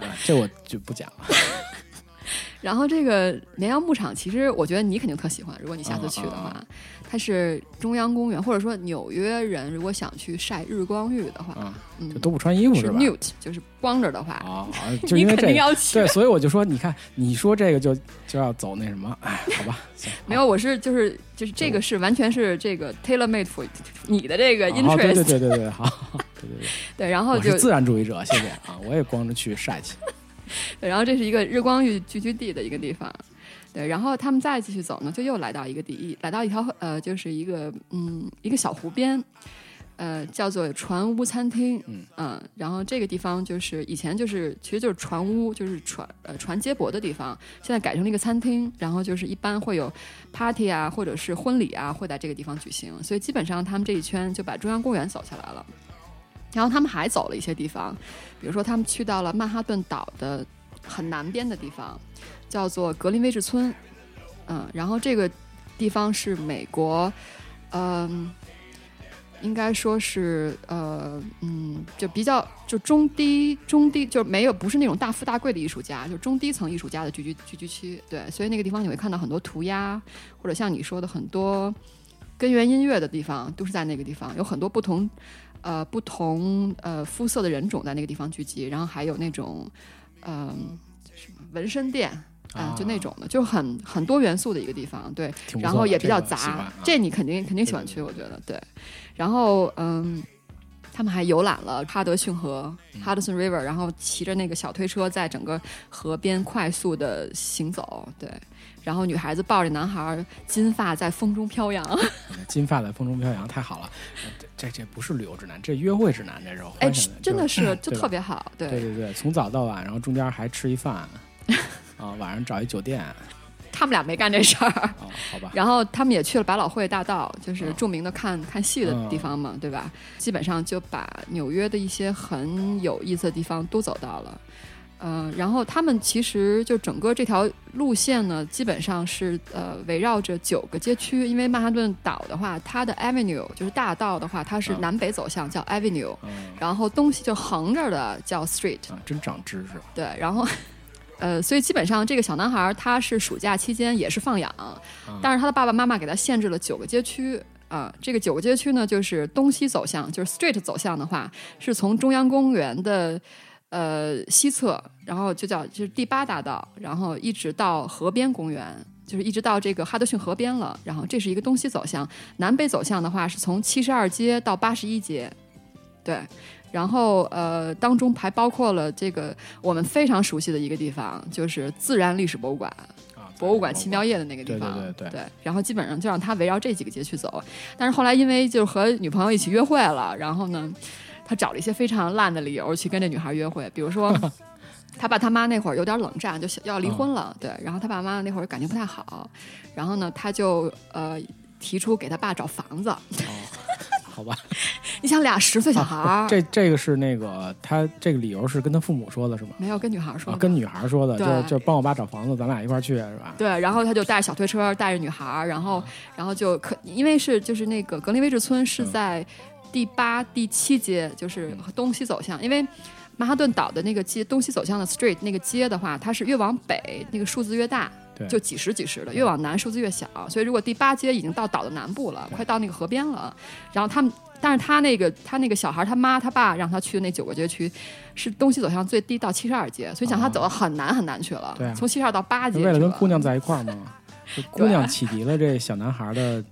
啊，这我就不讲了。然后这个绵阳牧场，其实我觉得你肯定特喜欢，如果你下次去的话，啊它是中央公园，或者说纽约人如果想去晒日光浴的话，就，都不穿衣服是吧？nude，就是光着的话，啊你肯因为这个。定要去。对，所以我就说，你看，你说这个就就要走那什么，哎，好吧，行没有，我是就是就是这个是完全是这个 tailor made for 你的这个 interest，、对对对对对，好，对对对，对然后就是自然主义者，谢谢啊，我也光着去晒去。对，然后这是一个日光浴聚居地的一个地方。对，然后他们再继续走呢，就又来到一个地，来到一条呃，就是一个嗯一个小湖边，呃，叫做船屋餐厅。嗯然后这个地方就是以前就是其实就是船屋，就是船呃船接驳的地方，现在改成了一个餐厅。然后就是一般会有 party 啊，或者是婚礼啊，会在这个地方举行。所以基本上他们这一圈就把中央公园走下来了。然后他们还走了一些地方，比如说他们去到了曼哈顿岛的很南边的地方，叫做格林威治村。嗯，然后这个地方是美国，嗯、应该说是呃嗯，就比较就中低中低，就没有不是那种大富大贵的艺术家，就中低层艺术家的聚居聚居区。对，所以那个地方你会看到很多涂鸦，或者像你说的很多根源音乐的地方，都是在那个地方，有很多不同呃不同呃肤色的人种在那个地方聚集，然后还有那种嗯、什么纹身店。啊、就那种的，就很很多元素的一个地方，对，然后也比较杂，这个啊这你肯定肯定喜欢去，我觉得对。然后嗯，他们还游览了哈德逊河嗯 （Hudson River），然后骑着那个小推车在整个河边快速的行走，对。然后女孩子抱着男孩，金发在风中飘扬。金发在风中飘扬，太好了。呃这这这不是旅游指南，这约会指南，这是。哎，真的是就特别好，对对对对，从早到晚，然后中间还吃一饭，啊，晚上找一酒店，啊，他们俩没干这事儿。好吧。然后他们也去了百老汇大道，就是嗯著名的看看戏的地方嘛，对吧？基本上就把纽约的一些很有意思的地方都走到了。嗯、然后他们其实就整个这条路线呢，基本上是呃围绕着九个街区，因为曼哈顿岛的话，它的 Avenue 就是大道的话，它是嗯。南北走向，叫 Avenue，嗯。然后东西就横着的叫 Street，啊，真长知识。对，然后。呃，所以基本上这个小男孩儿他是暑假期间也是放养，但是他的爸爸妈妈给他限制了九个街区。啊、这个九个街区呢，就是东西走向，就是 street 走向的话，是从中央公园的呃西侧，然后就叫就是第八大道，然后一直到河边公园。就是一直到这个哈德逊河边了，然后这是一个东西走向，南北走向的话是从七十二街到八十一街，对，然后呃当中还包括了这个我们非常熟悉的一个地方，就是自然历史博物馆，啊，博物馆奇妙夜的那个地方，对对对对然后基本上就让他围绕这几个街去走。但是后来因为就是和女朋友一起约会了，然后呢，他找了一些非常烂的理由去跟这女孩约会，比如说。他爸他妈那会儿有点冷战，就要离婚了，对。然后他爸妈那会儿感情不太好，然后呢，他就呃提出给他爸找房子。哦好吧。你想俩十岁小孩儿、这这个是那个他这个理由是跟他父母说的是吗？没有跟女孩说的、，啊跟女孩说的，对就就帮我爸找房子，咱俩一块儿去是吧？对，然后他就带着小推车，带着女孩儿，然后，然后就可，因为是就是那个格林威治村是在第八、第七街，就是东西走向，因为。曼哈顿岛的那个街东西走向的 street 那个街的话，它是越往北那个数字越大，对，就几十几十的，越往南数字越小。所以如果第八街已经到岛的南部了，快到那个河边了，然后他们，但是他那个他那个小孩他妈他爸让他去的那九个街区，是东西走向最低到七十二街，所以想他走的很难很难去了，对啊。从七十二到八街，为了跟姑娘在一块儿嘛，这姑娘启迪了这小男孩的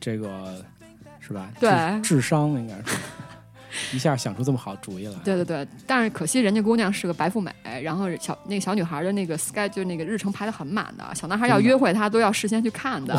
这个是吧？对智智商应该是一下想出这么好主意来。对对对，但是可惜人家姑娘是个白富美，然后小那个小女孩的那个 sky 就那个日程排的很满的，小男孩要约会她都要事先去看的。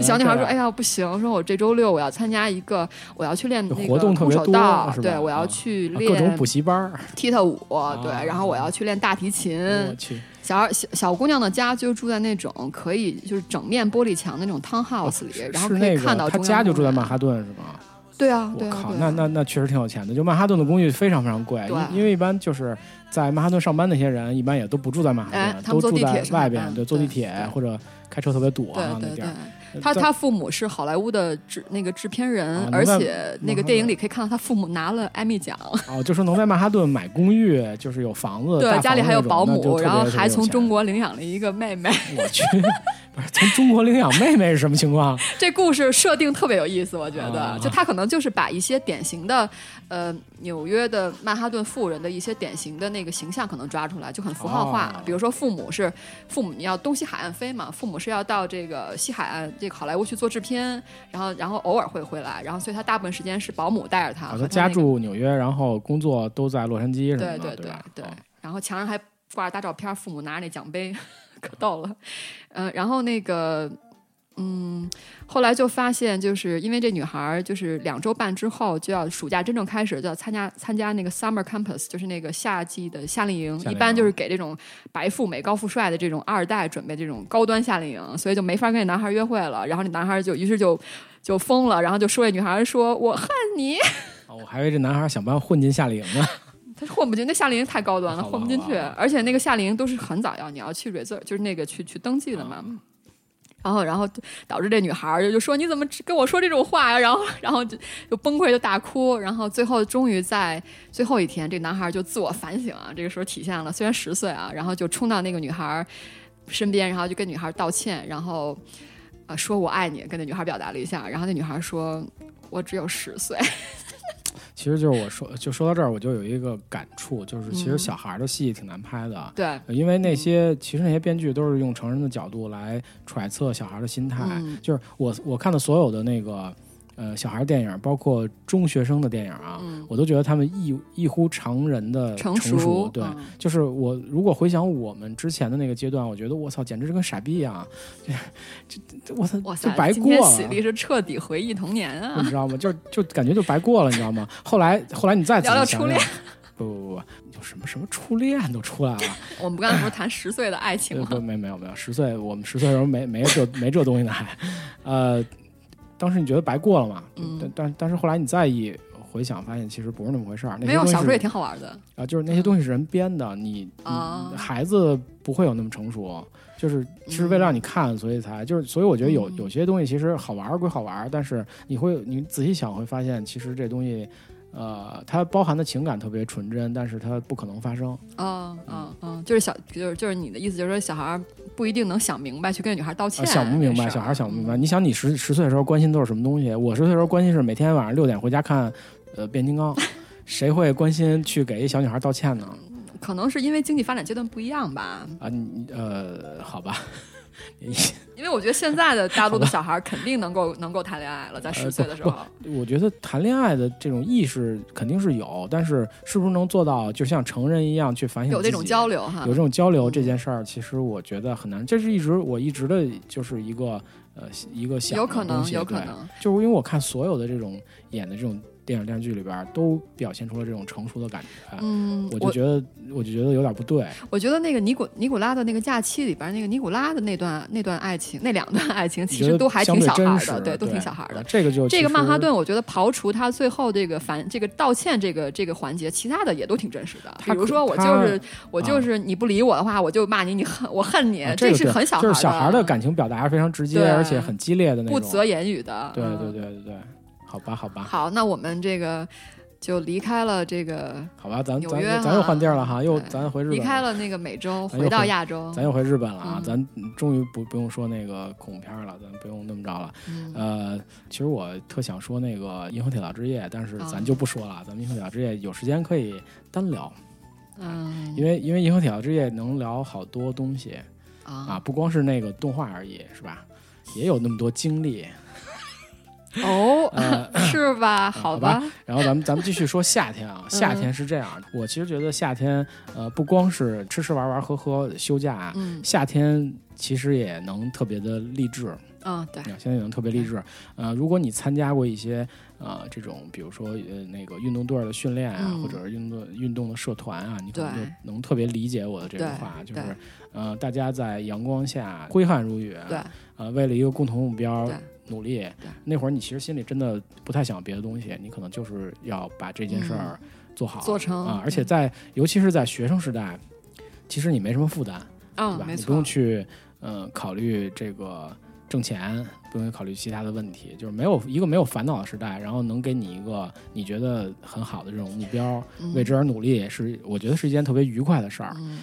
小女孩说：“哎呀，不行，说我这周六我要参加一个，我要去练那个活动特空别多手道，对我要啊去练各种练补习班，踢踏舞，对，啊然后我要去练大提琴。我去，小孩小小姑娘的家就住在那种可以就是整面玻璃墙的那种 townhouse 里，然后可以看到家就住在曼哈顿是吗？对啊，我靠，啊那那那确实挺有钱的。就曼哈顿的公寓非常非常贵，因因为一般就是在曼哈顿上班那些人，一般也都不住在曼哈顿，都住在外边，班对，坐地铁或者开车特别堵对啊那地儿。。在他他父母是好莱坞的制那个制片人，啊而且那个电影里可以看到他父母拿了艾米奖，哦，就说能在曼哈顿买公寓，就是有房子，对，家里还有保姆，然后还从中国领养了一个妹妹。我去，不 是从中国领养妹妹是什么情况？这故事设定特别有意思，我觉得，啊就他可能就是把一些典型的，呃，纽约的曼哈顿富人的一些典型的那个形象可能抓出来，就很符号化。哦比如说，父母是父母，你要东西海岸飞嘛，父母是要到这个西海岸这个好莱坞去做制片，然后然后偶尔会回来，然后所以他大部分时间是保姆带着他，家住纽约，然后工作都在洛杉矶什么的，对对对对对哦，然后墙上还挂着大照片，父母拿着那奖杯，可逗了。嗯、然后那个，嗯，后来就发现，就是因为这女孩儿就是两周半之后就要暑假真正开始，就要参加参加那个 summer campus，就是那个夏季的夏令营，一般就是给这种白富美、高富帅的这种二代准备这种高端夏令营，所以就没法跟那男孩儿约会了。然后那男孩儿就于是就就疯了，然后就说这女孩儿说：“我恨你。”哦我还以为这男孩想办法混进夏令营呢。他混不进，那夏令营太高端了，混不进去。而且那个夏令营都是很早要你要去 reserve，就是那个去去登记的嘛。然后，然后导致这女孩儿就说：“你怎么跟我说这种话呀？”然后，然后就就崩溃，就大哭。然后最后终于在最后一天，这男孩儿就自我反省啊，这个时候体现了，虽然十岁啊，然后就冲到那个女孩儿身边，然后就跟女孩儿道歉，然后呃说我爱你，跟那女孩儿表达了一下。然后那女孩儿说：“我只有十岁。其实就是我说，就说到这儿，我就有一个感触，就是其实嗯。小孩儿的戏挺难拍的”。对，因为那些其实那些编剧都是用成人的角度来揣测小孩的心态，嗯。就是我我看的所有的那个呃小孩电影，包括中学生的电影啊，嗯我都觉得他们异异乎常人的成熟。熟对，嗯就是我如果回想我们之前的那个阶段，我觉得我操，简直是跟傻逼一样，这我操就白过了。喜力是彻底回忆童年啊你！知道吗？就就感觉就白过了，你知道吗？后来后来你再聊聊初恋，不不不不，有什么什么初恋都出来了。我们刚才不是谈十岁的爱情对，吗？不，没没有没有，十岁我们十岁的时候没没这没这东西呢，还，呃，当时你觉得白过了嘛？嗯但但但是后来你再一回想，发现其实不是那么回事儿。那没有，小时候也挺好玩的。啊，就是那些东西是人编的，你啊你孩子不会有那么成熟，就是是为了让你看，所以才就是，所以我觉得有嗯有些东西其实好玩归好玩，但是你会你仔细想会发现，其实这东西。呃，它包含的情感特别纯真，但是它不可能发生。哦哦哦，就是小，就是就是你的意思，就是说小孩儿不一定能想明白去跟女孩道歉、啊，想不明白，小孩想不明白。嗯你想，你十十岁的时候关心都是什么东西？我十岁的时候关心是每天晚上六点回家看，呃，变形金刚。谁会关心去给一小女孩道歉呢？可能是因为经济发展阶段不一样吧。啊，你呃，好吧，你 因为我觉得现在的大陆的小孩儿肯定能够能够谈恋爱了，在十岁的时候。我觉得谈恋爱的这种意识肯定是有，但是是不是能做到就像成人一样去反省有这种交流哈有这，种交流嗯这件事儿，其实我觉得很难。这是一直我一直的就是一个呃一个想有可能，有可能。就是因为我看所有的这种演的这种电影电视剧里边，都表现出了这种成熟的感觉。嗯，我就觉得，我就觉得有点不对。我觉得那个尼古尼古拉的那个假期里边，那个尼古拉的那段那段爱情，那两段爱情其实都还挺小孩的，对，都挺小孩的啊。这个就这个曼哈顿，我觉得刨除他最后这个反这个道歉这个这个环节，其他的也都挺真实的。比如说，我就是我就是你不理我的话，我就骂你，你恨我恨你，啊这是很小孩就是小孩的的感情表达是非常直接，而且很激烈的那种。不择言语的。对对对对，好吧好吧好，那我们这个就离开了这个，好吧，咱咱咱又换地儿了哈，又咱回日本离开了那个美洲，回到亚洲。咱又回日本了啊！嗯咱终于不不用说那个恐怖片了，咱不用那么着了。嗯呃，其实我特想说那个《银河铁道之夜》，但是啊咱就不说了。咱们《银河铁道之夜》有时间可以单聊，嗯因为因为《银河铁道之夜》能聊好多东西啊，啊不光是那个动画而已，是吧？也有那么多经历。哦，呃 是吧？好吧然后咱们咱们继续说夏天啊，夏天是这样的，我其实觉得夏天呃不光是吃吃玩玩喝喝休假，啊嗯夏天其实也能特别的励志。嗯，对，啊，现在也能特别励志。呃，如果你参加过一些呃这种，比如说呃那个运动队儿的训练啊，嗯或者是运动运动的社团啊，你可能就能特别理解我的这个话，就是呃大家在阳光下挥汗如雨，对，呃为了一个共同目标对努力。那会儿你其实心里真的不太想别的东西，你可能就是要把这件事儿做好、嗯做成啊，而且在尤其是在学生时代，其实你没什么负担。对嗯，吧？你不用，去呃考虑这个挣钱，不用考虑其他的问题，就是没有一个没有烦恼的时代，然后能给你一个你觉得很好的这种目标，嗯为之而努力，是我觉得是一件特别愉快的事儿。嗯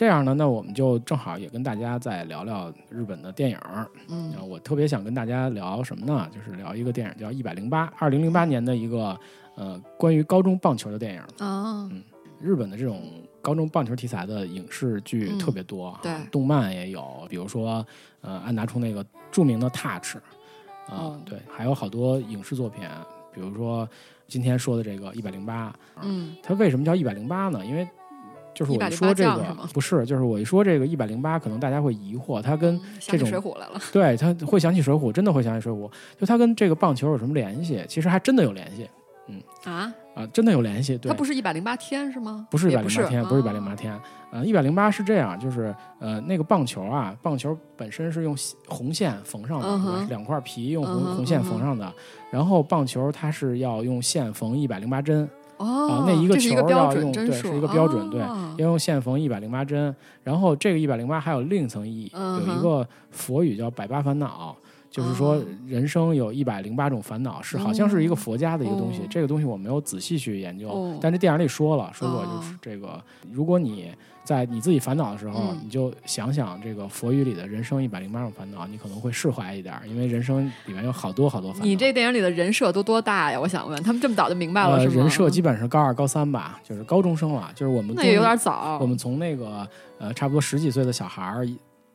这样呢，那我们就正好也跟大家再聊聊日本的电影儿。嗯呃我特别想跟大家聊什么呢？就是聊一个电影叫《一百零八》，二零零八年的一个呃关于高中棒球的电影。嗯，日本的这种高中棒球题材的影视剧嗯特别多，对动漫也有，比如说呃安达充那个著名的《Touch》啊、哦对，还有好多影视作品，比如说今天说的这个一百零八，嗯它为什么叫一百零八呢？因为就是我一说这个是不是，就是我一说这个一百零八，可能大家会疑惑，它跟这种水浒来了，对它会想起水浒，真的会想起水浒，就它跟这个棒球有什么联系？其实还真的有联系嗯啊，啊，真的有联系。对它，不是一百零八天是吗？不是一百零八天，不是一百零八啊天。呃，一百零八是这样，就是呃，那个棒球啊，棒球本身是用线红线缝上的，两块皮用红、嗯红线缝上的。然后棒球它是要用线缝一百零八针，哦啊，那一个球个标准要用对，是一个标准对哦要用线缝一百零八针。然后这个一百零八还有另一层意义，嗯有一个佛语叫百八烦恼。就是说哦，人生有一百零八种烦恼，是好像是一个佛家的一个东西。哦这个东西我没有仔细去研究，哦但这电影里说了，说过哦就是这个，如果你在你自己烦恼的时候，嗯你就想想这个佛语里的人生一百零八种烦恼，你可能会释怀一点儿，因为人生里面有好多好多烦恼。你这电影里的人设都多大呀？我想问，他们这么早就明白了呃是吗？人设基本是高二高三吧，就是高中生了，就是我们那也有点早。我们从那个呃差不多十几岁的小孩儿，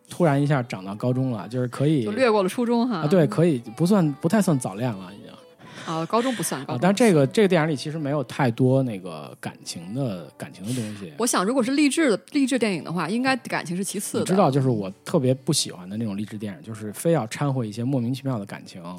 突然一下长到高中了，就是可以就略过了初中哈。啊，对，可以不算不太算早恋了啊，高中不算高啊。。但这个这个电影里其实没有太多那个感情的感情的东西。我想，如果是励志的励志电影的话，应该感情是其次的。你知道，就是我特别不喜欢的那种励志电影，就是非要掺和一些莫名其妙的感情啊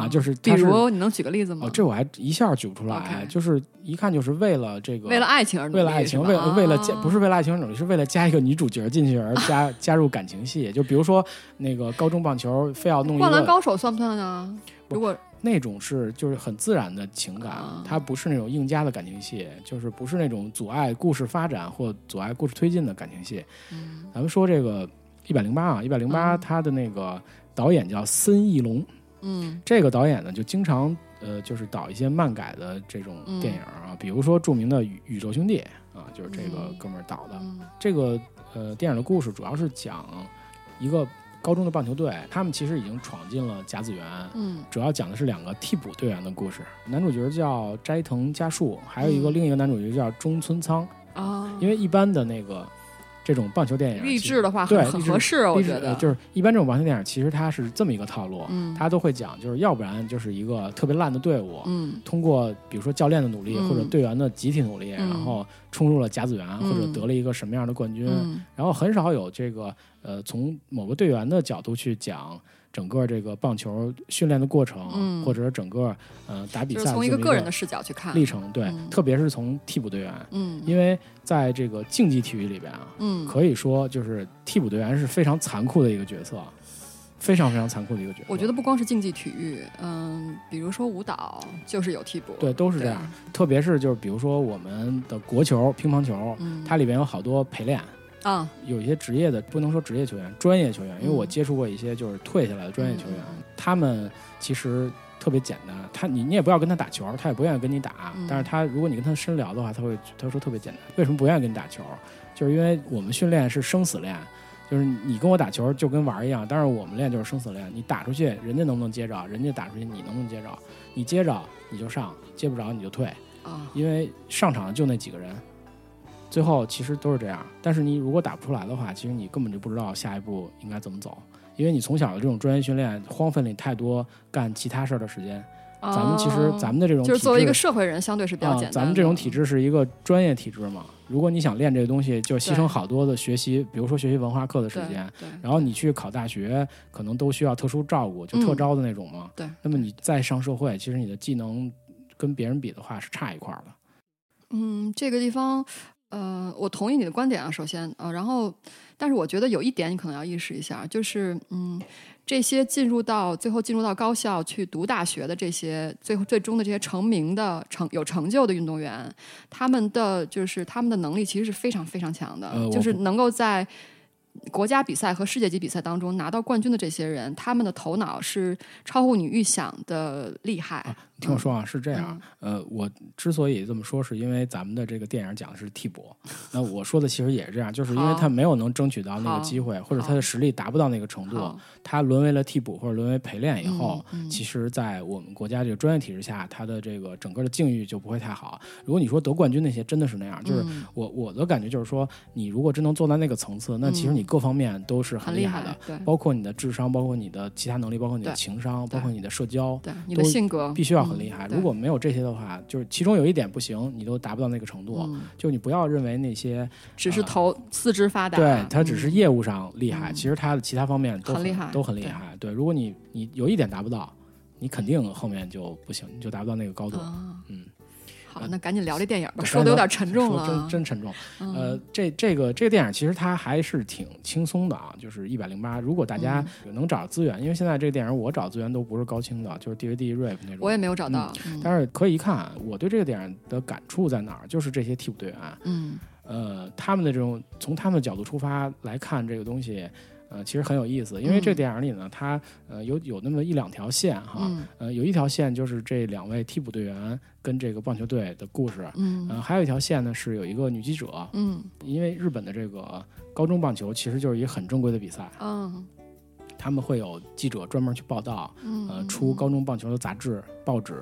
啊，就是比如你能举个例子吗？哦，这我还一下举不出来就是一看就是为了这个为了爱情而努力为了爱情，为了为了加啊不是为了爱情而努力，是为了加一个女主角进去而 加加入感情戏。就比如说那个高中棒球，非要弄一个灌篮高手算不算呢？如果那种是就是很自然的情感啊，它不是那种硬加的感情戏，就是不是那种阻碍故事发展或阻碍故事推进的感情戏。嗯。咱们说这个一百零八啊，一百零八，嗯。它的那个导演叫森义龙，嗯。这个导演呢就经常呃就是导一些漫改的这种嗯。电影啊，比如说著名的宇宇宙兄弟啊，就是这个嗯。哥们儿导的。嗯。这个呃电影的故事主要是讲一个高中的棒球队，他们其实已经闯进了甲子园。嗯主要讲的是两个替补队员的故事，男主角叫斋藤家树，还有一个、嗯另一个男主角叫中村仓。啊，因为一般的那个这种棒球电影，励志的话很合适，我觉得。呃就是一般这种棒球电影，其实它是这么一个套路，嗯。它都会讲，就是要不然就是一个特别烂的队伍，嗯。通过比如说教练的努力、嗯。或者队员的集体努力，嗯。然后冲入了甲子园、嗯。或者得了一个什么样的冠军，嗯。然后很少有这个呃从某个队员的角度去讲整个这个棒球训练的过程，嗯。或者整个呃打比就是赛从一个个人的视角去看历程，对，嗯。特别是从替补队员，嗯。因为在这个竞技体育里边啊，嗯。可以说就是替补队员是非常残酷的一个角色，非常非常残酷的一个角色。我觉得不光是竞技体育，嗯，比如说舞蹈就是有替补，对，都是这样。特别是就是比如说我们的国球、乒乓球，嗯，它里边有好多陪练，啊，有一些职业的，不能说职业球员，专业球员，因为我嗯接触过一些就是退下来的专业球员，嗯他们其实特别简单，他你你也不要跟他打球，他也不愿意跟你打，嗯但是他如果你跟他深聊的话，他会他说特别简单，为什么不愿意跟你打球？就是因为我们训练是生死练。就是你跟我打球就跟玩儿一样，但是我们练就是生死练。你打出去，人家能不能接着？人家打出去，你能不能接着？你接着你就上，接不着你就退。啊，因为上场就那几个人，最后其实都是这样。但是你如果打不出来的话，其实你根本就不知道下一步应该怎么走，因为你从小的这种专业训练荒废了你太多干其他事儿的时间。咱们其实哦咱们的这种就是作为一个社会人，相对是比较啊简单的。咱们这种体制是一个专业体制嘛。如果你想练这个东西，就牺牲好多的学习，比如说学习文化课的时间。对，然后你去考大学，可能都需要特殊照顾，就特嗯招的那种嘛。对那么你再上社会，其实你的技能跟别人比的话是差一块儿的。嗯，这个地方，呃，我同意你的观点啊，首先，呃，然后，但是我觉得有一点你可能要意识一下，就是，嗯，这些进入到最后进入到高校去读大学的这些最后最终的这些成名的成有成就的运动员，他们的就是他们的能力其实是非常非常强的，呃就是能够在国家比赛和世界级比赛当中拿到冠军的这些人，他们的头脑是超乎你预想的厉害。听我说啊，是这样，呃，我之所以这么说，是因为咱们的这个电影讲的是替补，那我说的其实也是这样，就是因为他没有能争取到那个机会，或者他的实力达不到那个程度，他沦为了替补或者沦为陪练以后，其实，在我们国家这个专业体制下，他的这个整个的境遇就不会太好。如果你说得冠军那些真的是那样，就是我我的感觉就是说，你如果真能做到那个层次，那其实你各方面都是很厉害的，对，包括你的智商，包括你的其他能力，包括你的情商，包括你的社交，对，你的性格必须要很厉害。如果没有这些的话，就是其中有一点不行，你都达不到那个程度。就你不要认为那些只是头四肢发达，对他只是业务上厉害，其实他的其他方面都很厉害，都很厉害。对，如果你你有一点达不到，你肯定后面就不行，你就达不到那个高度。嗯。好，那赶紧聊这电影吧，说的有点沉重了，真真沉重。呃，这这个这个电影其实它还是挺轻松的啊，就是一百零八。如果大家能找资源，因为现在这个电影我找资源都不是高清的，就是 DVD rip 那种，我也没有找到。但是可以一看，我对这个电影的感触在哪儿？就是这些替补队员，嗯，呃，他们的这种从他们的角度出发来看这个东西。呃，其实很有意思，因为这电影里呢，它呃有有那么一两条线哈，呃，有一条线就是这两位替补队员跟这个棒球队的故事，嗯，呃，还有一条线呢是有一个女记者，嗯，因为日本的这个高中棒球其实就是一个很正规的比赛，嗯，他们会有记者专门去报道，呃，出高中棒球的杂志报纸，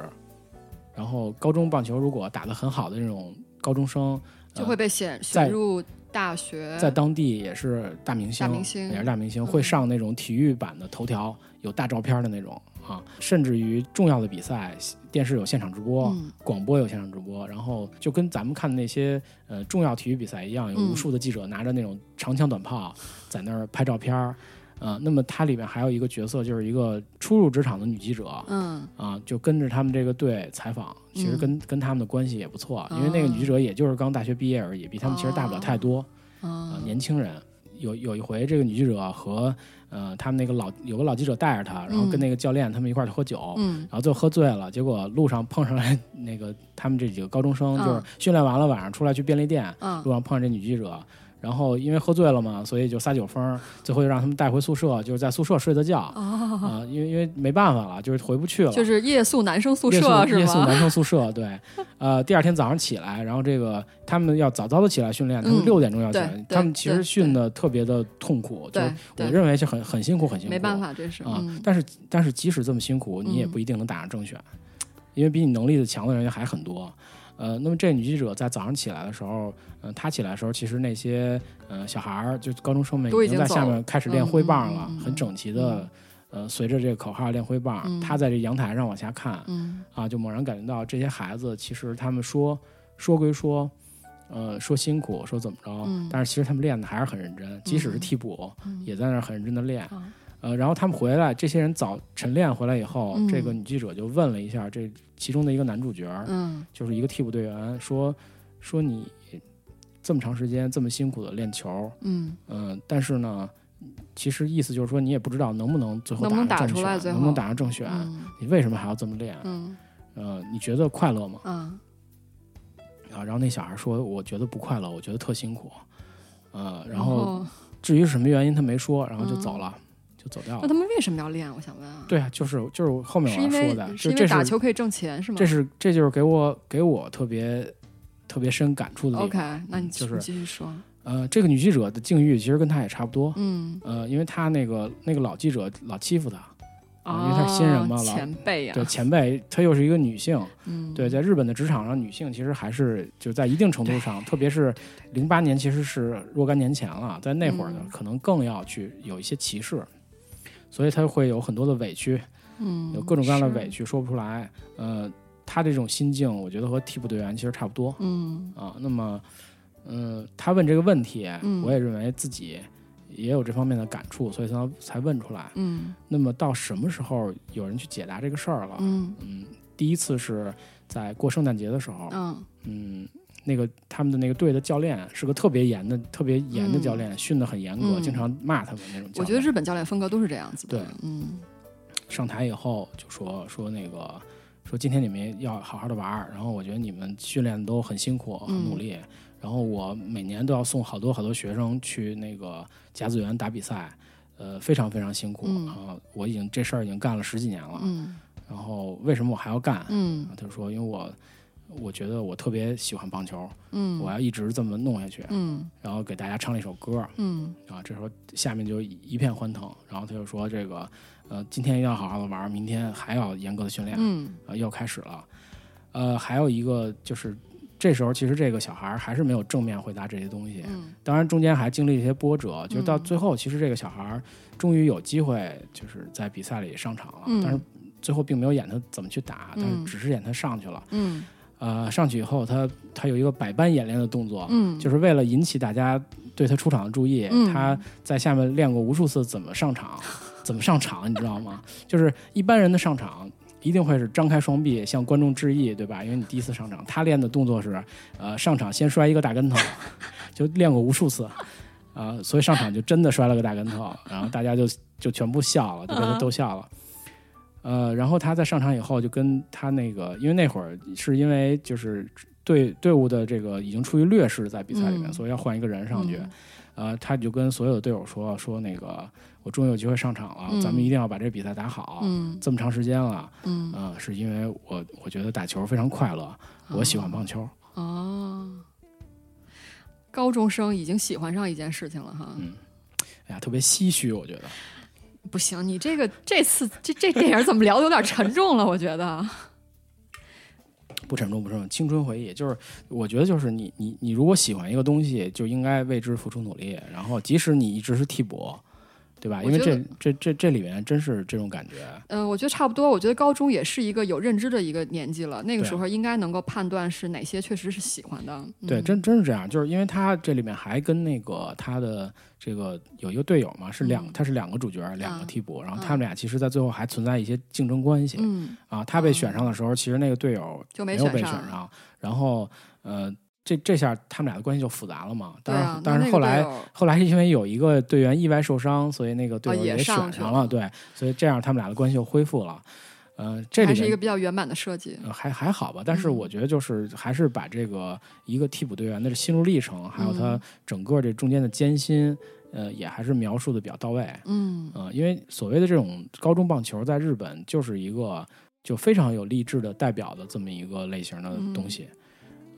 然后高中棒球如果打得很好的那种高中生，就会被选选入。大学在当地也是大明星，也是大明星，会上那种体育版的头条，有大照片的那种啊。甚至于重要的比赛，电视有现场直播，广播有现场直播，然后就跟咱们看的那些呃重要体育比赛一样，有无数的记者拿着那种长枪短炮在那儿拍照片儿。呃，那么它里面还有一个角色，就是一个初入职场的女记者，嗯，啊，就跟着他们这个队采访，其实跟跟他们的关系也不错，因为那个女记者也就是刚大学毕业而已，比他们其实大不了太多，啊，年轻人。有有一回，这个女记者和呃他们那个老有个老记者带着她，然后跟那个教练他们一块儿喝酒，嗯，然后最后喝醉了，结果路上碰上来那个他们这几个高中生，就是训练完了晚上出来去便利店，嗯路上碰上这女记者。然后因为喝醉了嘛，所以就撒酒疯，最后就让他们带回宿舍，就是在宿舍睡的觉啊。因为因为没办法了，就是回不去了。就是夜宿男生宿舍是吗？夜宿男生 宿舍，对。呃，第二天早上起来，然后这个他们要早早的起来训练，他们六点钟要起来。他们其实训的特别的痛苦，就我认为是很很辛苦，很辛苦。没办法，这是啊。但是但是即使这么辛苦，你也不一定能打上正选，因为比你能力的强的人还很多。呃，那么这女记者在早上起来的时候，嗯，她起来的时候，其实那些呃小孩儿，就高中生们已经在下面开始练挥棒了，很整齐的，呃，随着这个口号练挥棒。她在这阳台上往下看，啊，就猛然感觉到这些孩子，其实他们说说归说，呃，说辛苦，说怎么着，但是其实他们练的还是很认真，即使是替补，也在那儿很认真的练。呃，然后他们回来，这些人早晨练回来以后，这个女记者就问了一下这其中的一个男主角，嗯，就是一个替补队员，说说你这么长时间这么辛苦的练球，嗯嗯，但是呢，其实意思就是说你也不知道能不能最后打上正选，能不能打上正选，你为什么还要这么练？嗯，呃，你觉得快乐吗？嗯，啊，然后那小孩说，我觉得不快乐，我觉得特辛苦，呃，然后至于是什么原因他没说，然后就走了。就走掉了。那他们为什么要练？我想问啊。对啊，就是就是后面我要说的，是因为打球可以挣钱是吗？这是这就是给我给我特别特别深感触的。OK，那你就是继续说。呃，这个女记者的境遇其实跟她也差不多。嗯。呃，因为她那个那个老记者老欺负她，因为她是新人嘛，前辈呀。对前辈，她又是一个女性。嗯。对，在日本的职场上，女性其实还是就在一定程度上，特别是零八年，其实是若干年前了，在那会儿呢，可能更要去有一些歧视。所以他会有很多的委屈，嗯，有各种各样的委屈说不出来。呃，他这种心境，我觉得和替补队员其实差不多。嗯啊，那么，嗯，他问这个问题，我也认为自己也有这方面的感触，所以才才问出来。嗯，那么到什么时候有人去解答这个事儿了？嗯嗯，第一次是在过圣诞节的时候。嗯嗯。那个他们的那个队的教练是个特别严的、特别严的教练，训得很严格，经常骂他们那种。我觉得日本教练风格都是这样子的。对，嗯。上台以后就说说那个说今天你们要好好的玩儿，然后我觉得你们训练都很辛苦、很努力，然后我每年都要送好多好多学生去那个甲子园打比赛，呃，非常非常辛苦嗯啊、我已经这事儿已经干了十几年了。嗯然后为什么我还要干？嗯他就说，因为我我觉得我特别喜欢棒球，嗯，我要一直这么弄下去。嗯然后给大家唱了一首歌嗯啊，这时候下面就一片欢腾。然后他就说这个呃，今天要好好的玩，明天还要严格的训练。嗯啊，又开始了。呃，还有一个就是，这时候其实这个小孩还是没有正面回答这些东西。嗯当然，中间还经历一些波折，就到嗯最后，其实这个小孩终于有机会，就是在比赛里上场了。嗯但是最后并没有演他怎么去打，但是嗯只是演他上去了。嗯呃，上去以后，他他有一个百般演练的动作，嗯，就是为了引起大家对他出场的注意，嗯他在下面练过无数次怎么上场，怎么上场，你知道吗？就是一般人的上场一定会是张开双臂向观众致意，对吧？因为你第一次上场，他练的动作是，呃，上场先摔一个大跟头，就练过无数次，啊、所以上场就真的摔了个大跟头，然后大家就就全部笑了，就被他逗笑了。呃，然后他在上场以后就跟他那个，因为那会儿是因为就是队队伍的这个已经处于劣势在比赛里面，嗯所以要换一个人上去。嗯呃，他就跟所有的队友说说那个我终于有机会上场了，嗯咱们一定要把这比赛打好。嗯这么长时间了，嗯啊、是因为我我觉得打球非常快乐，我喜欢棒球。哦，高中生已经喜欢上一件事情了哈。嗯哎呀，特别唏嘘，我觉得。不行，你这个这次这这电影怎么聊的有点沉重了？我觉得。不沉重，不沉重，青春回忆就是，我觉得就是你你你如果喜欢一个东西，就应该为之付出努力，然后即使你一直是替补，对吧？因为这这这这里面真是这种感觉。嗯，我觉得差不多。我觉得高中也是一个有认知的一个年纪了，那个时候应该能够判断是哪些确实是喜欢的。对，嗯真真是这样，就是因为他这里面还跟那个他的这个有一个队友嘛，是两，嗯他是两个主角，两个啊替补，然后啊他们俩其实，在最后还存在一些竞争关系、嗯，啊。他被选上的时候，其实那个队友就没有被选上选上，然后呃，这这下他们俩的关系就复杂了嘛。当然，啊，但那那个是后来后来是因为有一个队员意外受伤，所以那个队友也选上了，了对，所以这样他们俩的关系就恢复了。呃，这是一个比较圆满的设计。呃，还还好吧，但是嗯我觉得就是还是把这个一个替补队员的心路历程，还有他嗯整个这中间的艰辛，呃，也还是描述的比较到位。嗯呃，因为所谓的这种高中棒球，在日本就是一个就非常有励志的代表的这么一个类型的东西。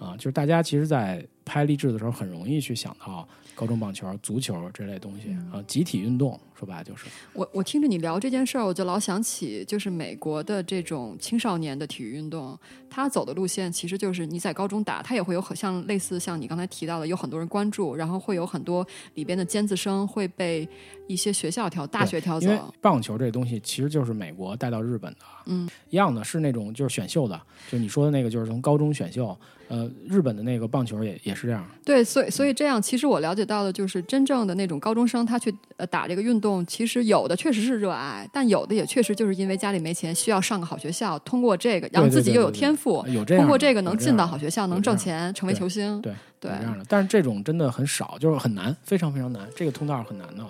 啊、就是大家其实，在拍励志的时候，很容易去想到高中棒球、足球这类东西嗯。啊、集体运动，说白了就是。我我听着你聊这件事儿，我就老想起就是美国的这种青少年的体育运动，他走的路线其实就是你在高中打，他也会有很像类似像你刚才提到的，有很多人关注，然后会有很多里边的尖子生会被一些学校挑、大学挑因为走。棒球这东西其实就是美国带到日本的，嗯，一样的是那种就是选秀的，就你说的那个就是从高中选秀，呃，日本的那个棒球也也是这样，对，所以所以这样，其实我了解到的就是真正的那种高中生，他去呃打这个运动，其实有的确实是热爱，但有的也确实就是因为家里没钱，需要上个好学校，通过这个，然后自己又有天赋，通过这个能进到好学校，能挣钱，成为球星。对对有这样的，但是这种真的很少，就是很难，非常非常难，这个通道很难的。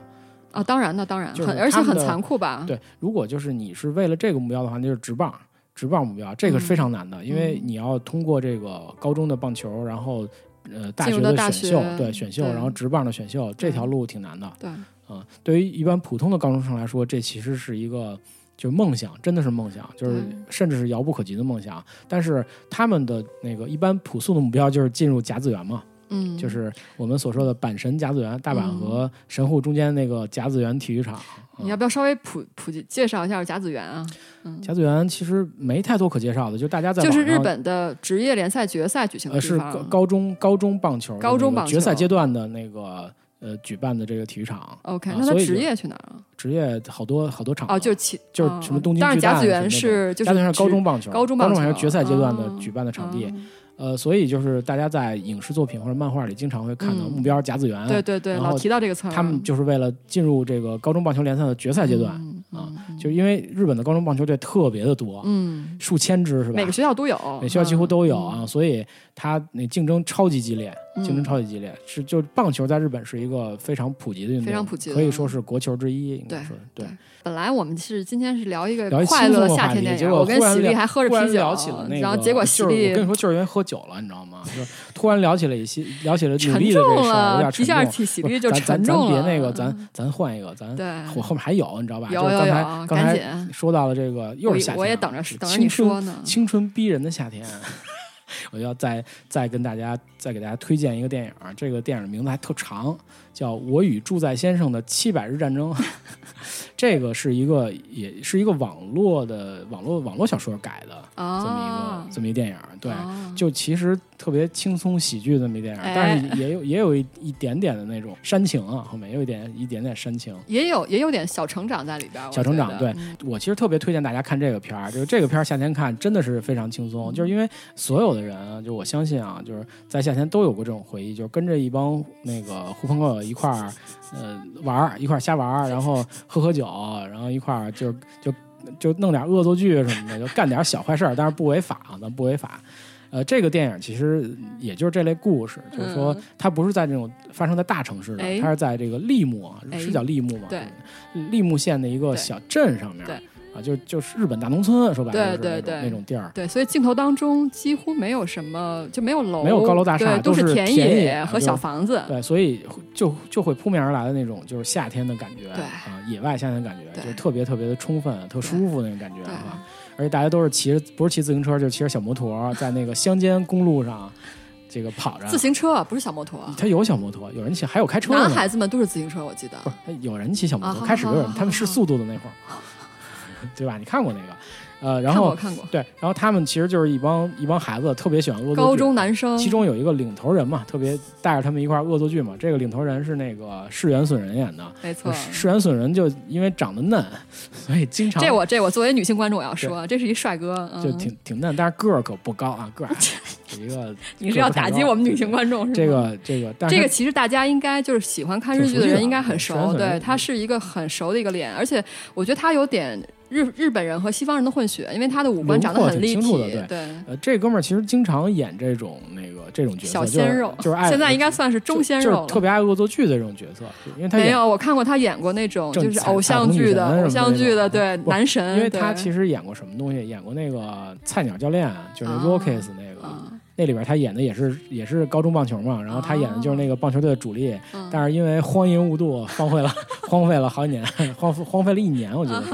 啊，当然的，当然，很而且很残酷吧？对，如果就是你是为了这个目标的话，那就是直棒，直棒目标，这个是非常难的，因为嗯你要通过这个高中的棒球，然后呃大学的选秀，学对选秀，然后直棒的选秀，这条路挺难的。对，啊、对于一般普通的高中生来说，这其实是一个就是梦想，真的是梦想，就是甚至是遥不可及的梦想。但是他们的那个一般朴素的目标就是进入甲子园嘛，嗯，就是我们所说的阪神甲子园，大阪嗯和神户中间那个甲子园体育场。你要不要稍微普普及介绍一下甲子园啊？嗯，甲子园其实没太多可介绍的，就大家在就是日本的职业联赛决赛举行的呃是。高高中高中棒球高中棒球决赛阶段的那个呃举办的这个体育场。OK，那他职业去哪儿啊？职业好多好多场哦，就是其就是哦什么东京当然，巨蛋甲子园是就是甲子园是高中棒球，高中棒球是决赛阶段的哦举办的场地。哦呃，所以就是大家在影视作品或者漫画里经常会看到嗯目标甲子园，对对对，然后老提到这个词儿。他们就是为了进入这个高中棒球联赛的决赛阶段，嗯啊嗯就是因为日本的高中棒球队特别的多，嗯，数千支是吧？每个学校都有，每学校几乎都有嗯啊，所以它那竞争超级激烈竞争超级激烈。是就棒球在日本是一个非常普及的运动，非常普及可以说是国球之一，应该对说对。本来我们是今天是聊一个快乐夏天电影，结果我跟喜力还喝着突然啤酒，聊起了那个，然后结果喜力就是我跟你说，就是因为喝酒了，你知道吗？就突然聊起了一些，聊起了努力的这事儿，有了点，沉一下重。起喜力就沉重了。咱别那个，嗯咱咱换一个，咱我后后面还有，你知道吧？有有有刚才赶紧说到了这个，又我是夏天了，我也等着等着你说呢。青春逼人的夏天，我要再再跟大家再给大家推荐一个电影，这个电影名字还特长，叫《我与住在先生的七百日战争》。这个是一个也是一个网络的网络网络小说改的这么一啊个这么一电影，对。啊就其实特别轻松喜剧这么一电影，哎。但是也有也有一一点点的那种煽情啊，后面也有一点一点点煽情。也有也有点小成长在里边小成长对。嗯。我其实特别推荐大家看这个片儿，就是这个片儿夏天看真的是非常轻松，就是因为所有的人啊，就我相信啊，就是在夏天都有过这种回忆，就是跟着一帮那个狐朋狗友一块儿，呃，玩儿一块儿瞎玩儿，然后喝喝酒，然后一块儿就就就弄点恶作剧什么的，就干点小坏事儿，但是不违法，咱不违法。呃，这个电影其实也就是这类故事，就是说嗯它不是在这种发生在大城市的，哎它是在这个利木是叫利木吗？对，利木县的一个小镇上面，对啊，就就是日本大农村，说白了就是那种对对对那种地儿，对，所以镜头当中几乎没有什么，就没有楼，没有高楼大厦对，都是是田田野和小房子。对，所以就就会扑面而来的那种就是夏天的感觉，对啊，野外夏天的感觉，对就特别特别的充分，特舒服那种感觉对啊。而且大家都是骑着，不是骑自行车，就是骑着小摩托，在那个乡间公路上，这个跑着。自行车不是小摩托，他有小摩托，有人骑，还有开车的。男孩子们都是自行车，我记得。不是，有人骑小摩托，啊开始有人他们是速度的那会儿，对吧？你看过那个？呃，然后看过看过，对，然后他们其实就是一帮一帮孩子，特别喜欢恶作剧。高中男生，其中有一个领头人嘛，特别带着他们一块儿恶作剧嘛。这个领头人是那个世元隼人演的。没错。世元隼人就因为长得嫩，所以经常这我这我作为女性观众我要说，这是一帅哥，嗯就挺挺嫩，但是个儿可不高啊，个儿矮 一个。你是要打击我们女性观众是吗？这个这个，但是这个其实大家应该就是喜欢看日剧的人应该很熟，对，他是一个很熟的一个脸，而且我觉得他有点日日本人和西方人的混血，因为他的五官长得很立体对。呃，这哥们儿其实经常演这种那个这种角色，小鲜肉，就是就是爱现在应该算是中鲜肉了。就是特别爱恶作剧的这种角色，因为他没有，我看过他演过那种就是偶像剧的偶像剧的，对男神，因为他其实演过什么东西？演过那个菜鸟教练，就是那啊 Rockies 那个，啊那里边他演的也是也是高中棒球嘛，然后他演的就是那个棒球队的主力，嗯但是因为荒淫无度，荒废了荒废了好几年，荒荒废了一年，我觉得是，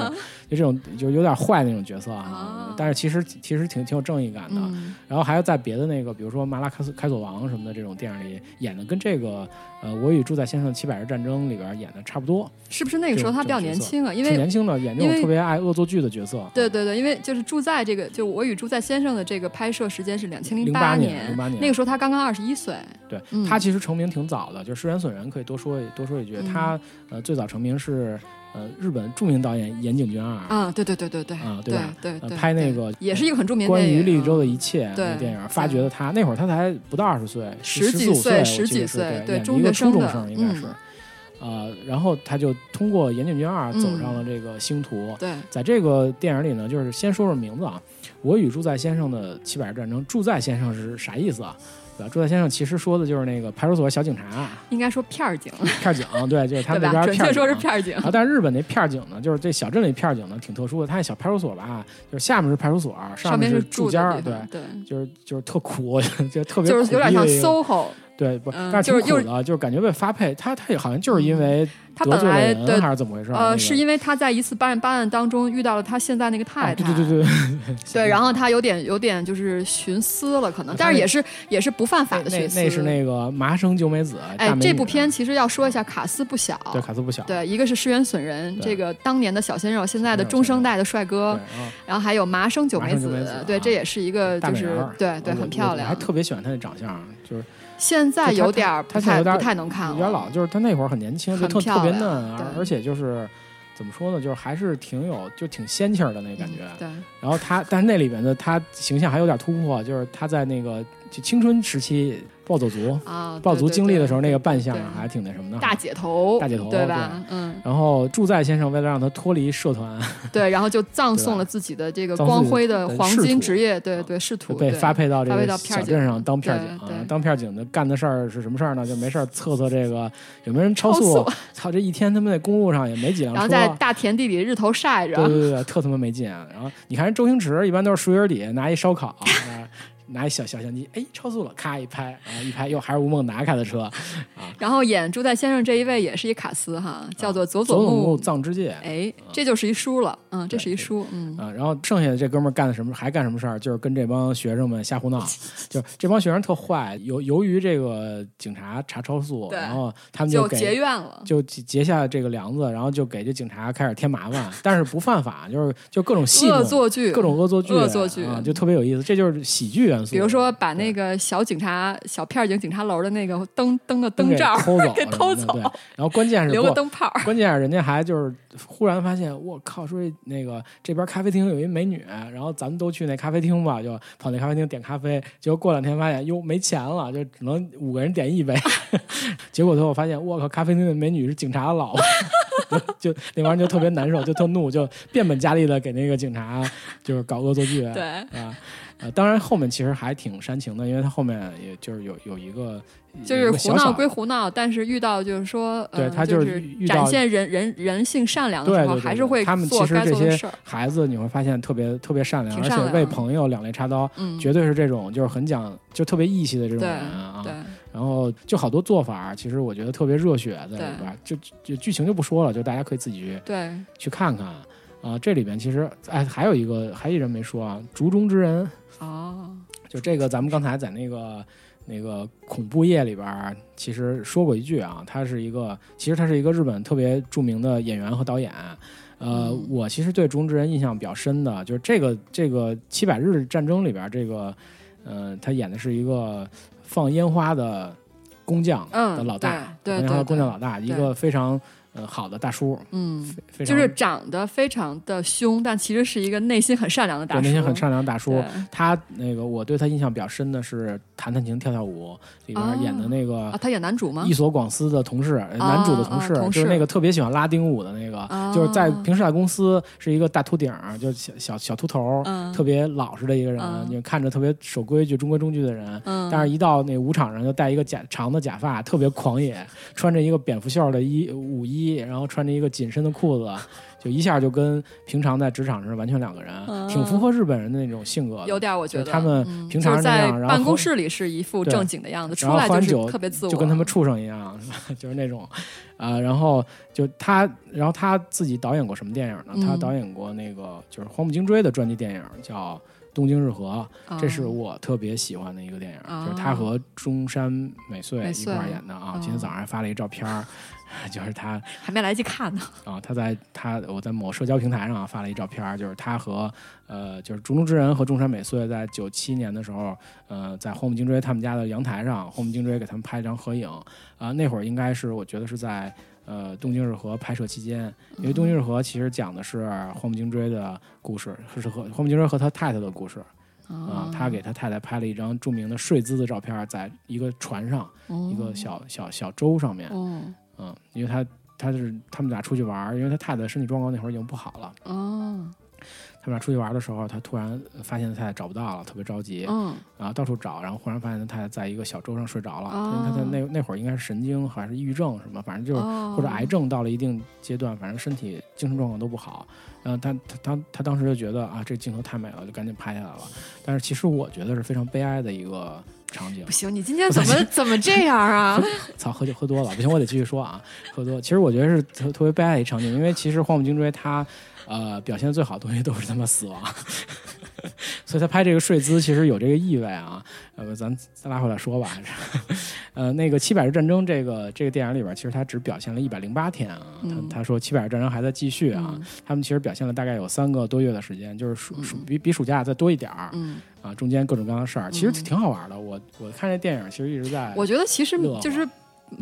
就这种就有点坏那种角色啊啊，但是其实其实挺挺有正义感的。嗯。然后还有在别的那个，比如说《麻辣开锁开锁王》什么的这种电影里演的，跟这个呃《我与住在先生的七百日战争》里边演的差不多，是不是那个时候他比较年轻啊？因为挺年轻的，演这种特别爱恶作剧的角色。对对对，因为就是住在这个，就我与住在先生的这个拍摄时间是两千08八年零八年。那个时候他刚刚二十一岁，对、嗯。他其实成名挺早的，就是石原隼人可以多说一多说一句，嗯。他呃最早成名是呃日本著名导演岩井俊二。啊，对对对对对对啊对吧对拍那个也是一个很著名的关于绿洲的嗯一切对那个电影，发掘了他那会儿他才不到二十岁，十几四五岁，我十几岁对一个中学生的初中生应该是嗯。呃，然后他就通过岩井俊二走嗯上了这个星途。对在这个电影里呢，就是先说说名字啊，《我与住在先生的七百日战争》。住在先生是啥意思啊？对吧？住在先生其实说的就是那个派出所小警察应该说片儿警，片儿警，对，就是他？们那边片儿准确说是警片儿警，啊，但是日本那片儿警呢，就是这小镇里片儿警呢挺特殊的，他那小派出所吧，就是下面是派出所，上面是住间儿，对对，就是就是特苦，就特别就是有点像 SOHO，对，不，嗯但是就是又挺苦的，就是感觉被发配，他他也好像就是因为他本来对人还是怎么回事呃，个是因为他在一次办案办案当中遇到了他现在那个太啊，太，对对对对对，然后他有点有点就是徇私了，可能，但是也是也是不犯法的那徇私。那是那个麻生久美子，哎这部片其实要说一下，卡斯不小，对卡斯不小，对，一个是石原隼人，这个当年的小鲜肉，现在的中生代的帅，哥，然后然后还有麻生久美子子，对，啊这也是一个就是对对很漂亮还。特别喜欢他的长相，就是现在有点儿不太不太能看了，有点老，就是他那会儿很年轻，就很特特别嫩，而而且就是怎么说呢，就是还是挺有就挺仙气儿的那感觉。对，然后他，但是那里边的他形象还有点突破，就是他在那个就青春时期暴走族，啊，暴走族经历的时候，那个扮相对还挺那什么的。大姐头，大姐头对吧？嗯，然后祝在先生为了让他脱离社团，对，然后就葬送了自己的这个光辉的黄金职业，对对，仕途被发配到这个小镇上当片儿警啊。当片儿警的干的事儿是什么事儿呢？就没事儿测测这个有没有人超超速速。操，这一天他们在公路上也没几辆车。然后在大田地里日头晒着对，对对对，特他妈没劲啊。然后你看人周星驰一般都是树荫底下拿一烧烤，啊 拿一小小相机，哎，超速了，咔一拍，然后一拍又还是吴孟达开的车，然后演朱代先生这一位也是一卡斯哈，叫做佐佐佐木木。藏之介。哎，这就是一书了，嗯，这是一对书，嗯，啊，然后剩下的这哥们儿干的什么？还干什么事儿？就是跟这帮学生们瞎胡闹，就这帮学生特坏。由由于这个警察查超速，然后他们就给结怨了，就结结下这个梁子，然后就给这警察开始添麻烦，但是不犯法，就是就各种戏弄恶作剧，各种恶作剧，恶作剧啊，就特别有意思，这就是喜剧元素。比如说把那个小警察、小片警警察楼的那个灯灯的灯罩偷走，给偷走对，然后关键是留个灯泡，关键是人家还就是忽然发现，我靠，说那个这边咖啡厅有一美女，然后咱们都去那咖啡厅吧，就跑那咖啡厅点咖啡，结果过两天发现哟没钱了，就只能五个人点一杯，结果最后发现，我靠，咖啡厅的美女是警察的老婆。就就那帮人就特别难受，就特怒，就变本加厉的给那个警察就是搞恶作剧，对啊，呃，当然后面其实还挺煽情的，因为他后面也就是有有一个就是胡闹归胡闹，但是遇到就是说，呃、对他就就是展现人人人性善良的时候，对对对还是会他们其实这些。孩子你会发现特别特别善良，而且为朋友两肋插刀，嗯，绝对是这种就是很讲就特别义气的这种人啊。对，然后就好多做法，其实我觉得特别热血在里边，就就剧情就不说了，就大家可以自己去对，去看看啊。这里边其实哎还有一个还有一人没说啊，竹中之人，哦，就这个咱们刚才在那个。那个恐怖夜里边儿其实说过一句啊，他是一个，其实他是一个日本特别著名的演员和导演。呃，嗯我其实对竹中之人印象比较深的，就是这个这个七百日战争里边儿这个，呃，他演的是一个放烟花的工匠嗯的老大，放烟花对工匠老大，一个非常呃好的大叔，嗯，非常就是长得非常的凶，但其实是一个内心很善良的大叔，内心很善良的大叔。他那个我对他印象比较深的是《弹弹琴跳跳舞》里边演的那个啊，他演男主吗伊？所广司的同事，呃男主的同事，就是那个特别喜欢拉丁舞的那个，啊就是在平时在公司是一个大秃顶，就是小小小秃头，嗯特别老实的一个人，嗯就看着特别守规矩、中规中矩的人。嗯，但是，一到那舞场上，就戴一个假长的假发，特别狂野，穿着一个蝙蝠袖的衣舞衣，然后穿着一个紧身的裤子，就一下就跟平常在职场上完全两个人，嗯挺符合日本人的那种性格的。有点儿我觉得他们嗯平常是在那样然后办公室里是一副正经的样子，出然后来就是喝完酒特别自我，就跟他们畜生一样，就是那种，啊、然后就他，然后他自己导演过什么电影呢？嗯他导演过那个就是荒木经追的传记电影，叫《东京日和》，这是哦我特别喜欢的一个电影，哦就是他和中山美穗一块儿演的啊。哦今天早上还发了一照片儿，就是他还没来得及看呢。啊，他在他我在某社交平台上啊发了一照片，就是他和呃就是竹中之人和中山美穗在九七年的时候，呃在荒木经追他们家的阳台上，荒木经追给他们拍一张合影。啊、那会儿应该是我觉得是在呃东京日和拍摄期间，因为东京日和其实讲的是荒木经追的故事，是和荒木经追和他太太的故事。啊、啊他给他太太拍了一张著名的睡姿的照片，在一个船上，一个哦。小小小舟上面，哦嗯，因为他他是他们俩出去玩儿，因为他太太身体状况那会儿已经不好了。哦他们俩出去玩的时候，他突然发现他太太找不到了，特别着急，嗯然后到处找，然后忽然发现他太太在一个小舟上睡着了。哦他他那那会儿应该是神经还是抑郁症什么，反正就是、哦或者癌症到了一定阶段，反正身体精神状况都不好。然后他他他他当时就觉得啊，这镜头太美了，就赶紧拍下来了。但是其实我觉得是非常悲哀的一个场景不。行，你今天怎么怎么这样啊？操，喝酒喝多了，不行，我得继续说啊，喝多。其实我觉得是特特别悲哀的一场景，因为其实荒木经追他，呃，表现的最好的东西都是他妈死亡，所以他拍这个睡姿其实有这个意味啊。呃，咱再拉回来说吧，还 是呃，那个七百日战争这个这个电影里边，其实他只表现了一百零八天啊。嗯他他说七百日战争还在继续啊，嗯他们其实表现了大概有三个多月的时间，就是暑暑比比暑假再多一点儿、嗯，啊，中间各种各样的事儿，其实嗯挺好玩的。我我看这电影其实一直在，我觉得其实就是。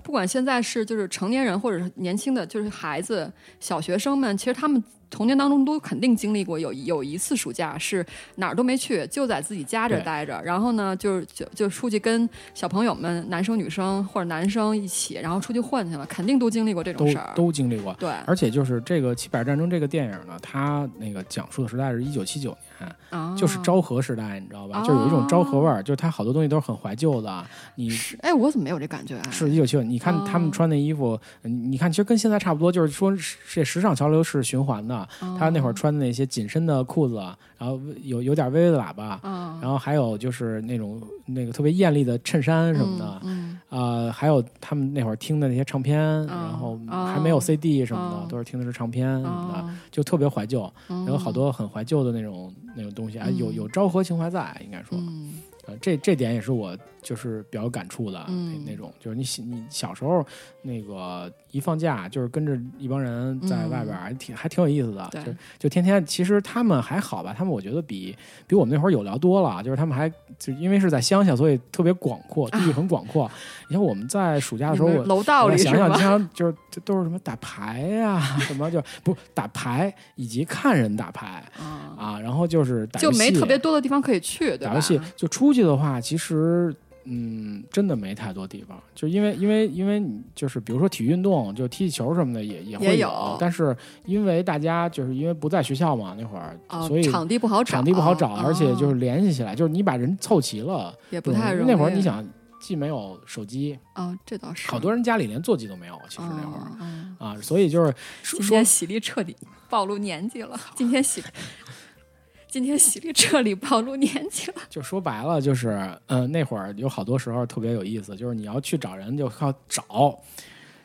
不管现在是就是成年人或者是年轻的就是孩子小学生们，其实他们童年当中都肯定经历过有有一次暑假是哪儿都没去，就在自己家这对待着，然后呢，就是就就出去跟小朋友们，男生女生或者男生一起，然后出去混去了，肯定都经历过这种都事儿。都经历过。对而且就是这个《七百战争》这个电影呢，它那个讲述的时代是一九七九年，啊，就是昭和时代，你知道吧？哦就是有一种昭和味儿，就是它好多东西都是很怀旧的。你是哎，我怎么没有这感觉啊？是一九七九，你看哦他们穿的衣服，嗯你看其实跟现在差不多，就是说是这时尚潮流是循环的。哦。他那会儿穿的那些紧身的裤子，然后有有点微微的喇叭，啊，然后还有就是那种那个特别艳丽的衬衫什么的，嗯，呃，还有他们那会儿听的那些唱片，然后还没有 CD 什么的，哦。都是听的是唱片嗯什么的，哦。就特别怀旧，嗯有好多很怀旧的那种那种东西，啊，有嗯。有昭和情怀在，应该说，这这点也是我就是比较有感触的、嗯那那种，就是你小你小时候那个一放假，就是跟着一帮人在外边儿，还挺还挺有意思的，就就天天，其实他们还好吧，他们我觉得比比我们那会儿有聊多了，就是他们还就因为是在乡下，所以特别广阔，地域很广阔。你看我们在暑假的时候，我楼道里想想，经？常就是这都是什么打牌呀、什么就不打牌以及看人打牌啊，啊，然后就是打就游戏没特别多的地方可以去，对吧？打游戏就出去的话，其实嗯，真的没太多地方，就因为因为因为你就是比如说体育运动，就踢踢球什么的也也会也有但是因为大家就是因为不在学校嘛那会儿，哦所以场地不好找，场地不好找，而且就是哦联系起来，就是你把人凑齐了，也不太容易。那会儿你想，既没有手机，啊，这倒是好多人家里连座机都没有，其实那会儿。哦哦啊，所以就是今天喜力彻底暴露年纪了。今天喜，今天喜力彻底暴露年纪了。就说白了，就是嗯、那会儿有好多时候特别有意思，就是你要去找人就靠找。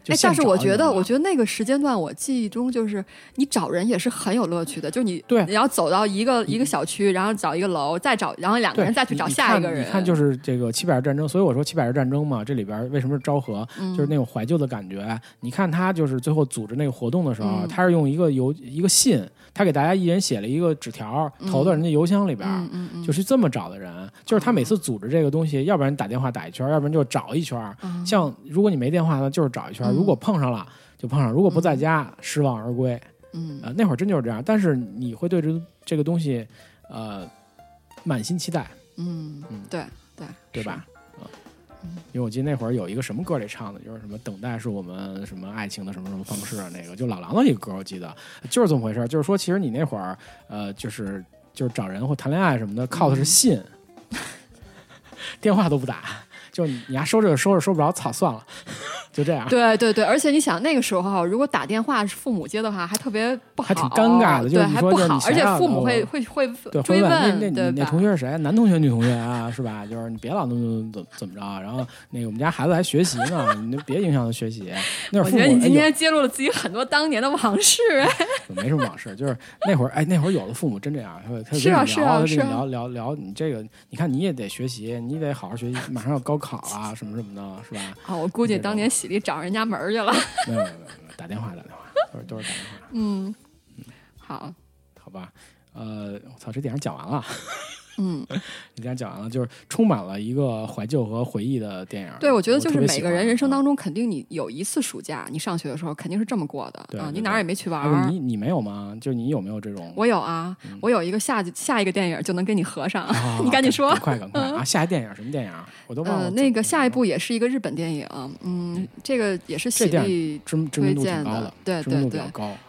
就哎，但是我觉得，我觉得那个时间段，我记忆中就是你找人也是很有乐趣的，就是你对你要走到一个一个小区，然后找一个楼，再找，然后两个人再去找下一个人。你看，就是这个七百日战争，所以我说七百日战争嘛，这里边为什么是昭和，嗯就是那种怀旧的感觉。你看他就是最后组织那个活动的时候，嗯他是用一个邮一个信，他给大家一人写了一个纸条，投到人家邮箱里边。就是这么找的人，就是他每次组织这个东西，要不然打电话打一圈，要不然就找一圈。嗯像如果你没电话呢，就是找一圈；嗯如果碰上了就碰上，如果不在家，失望而归。嗯。呃，那会儿真就是这样，但是你会对这这个东西，呃，满心期待，嗯嗯。对对对吧？啊、因为我记得那会儿有一个什么歌里唱的，就是什么“等待是我们什么爱情的什么什么方式”，那个就老狼的一个歌，我记得就是这么回事儿。就是说，其实你那会儿，呃，就是就是找人或谈恋爱什么的，靠的是信，电话都不打，就你你还收着收着收不着，操，算了，就这样。对对对，而且你想那个时候，如果打电话是父母接的话，还特别不好，还挺尴尬的就是对，还不好而且父母会会会对，追会问那那？同学是谁？男同学、女同学啊，是吧？就是你别老那么怎么怎么着，然后那个我们家孩子还学习呢，你别影响他学习。那会儿我觉得你今哎天揭露了自己很多当年的往事，哎没什么往事，就是那会儿哎，那会儿有的父母真这样，他会他是啊是啊是啊你聊聊聊你这个，你看你也得学习，你得好好学习，马上要高考啊，什么什么的，是吧？啊，我估计当年喜力找人家门去了。没有没有没有没有，打电话打电话，都是都是打电话，嗯，好，好吧？呃，我操，这电影讲完了。嗯，你这样讲完了，就是充满了一个怀旧和回忆的电影。对，我觉得就是每个人人生啊当中，肯定你有一次暑假，你上学的时候肯定是这么过的啊，你哪儿也没去玩。你你没有吗？就是你有没有这种？我有啊，我有一个下下一个电影就能跟你合上，啊 你赶紧说快赶快啊！下一电影什么电影？我都忘了。呃，那个下一部也是一个日本电影，嗯，这个也是喜力推荐的对对对。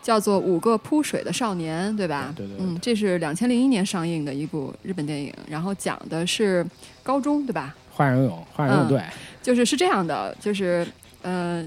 叫做《五个扑水的少年》，对吧？对对对嗯，这是两千零一年上映的一部日本电影，然后讲的是高中，对吧？花样游泳，花样游泳队，就是是这样的，就是呃，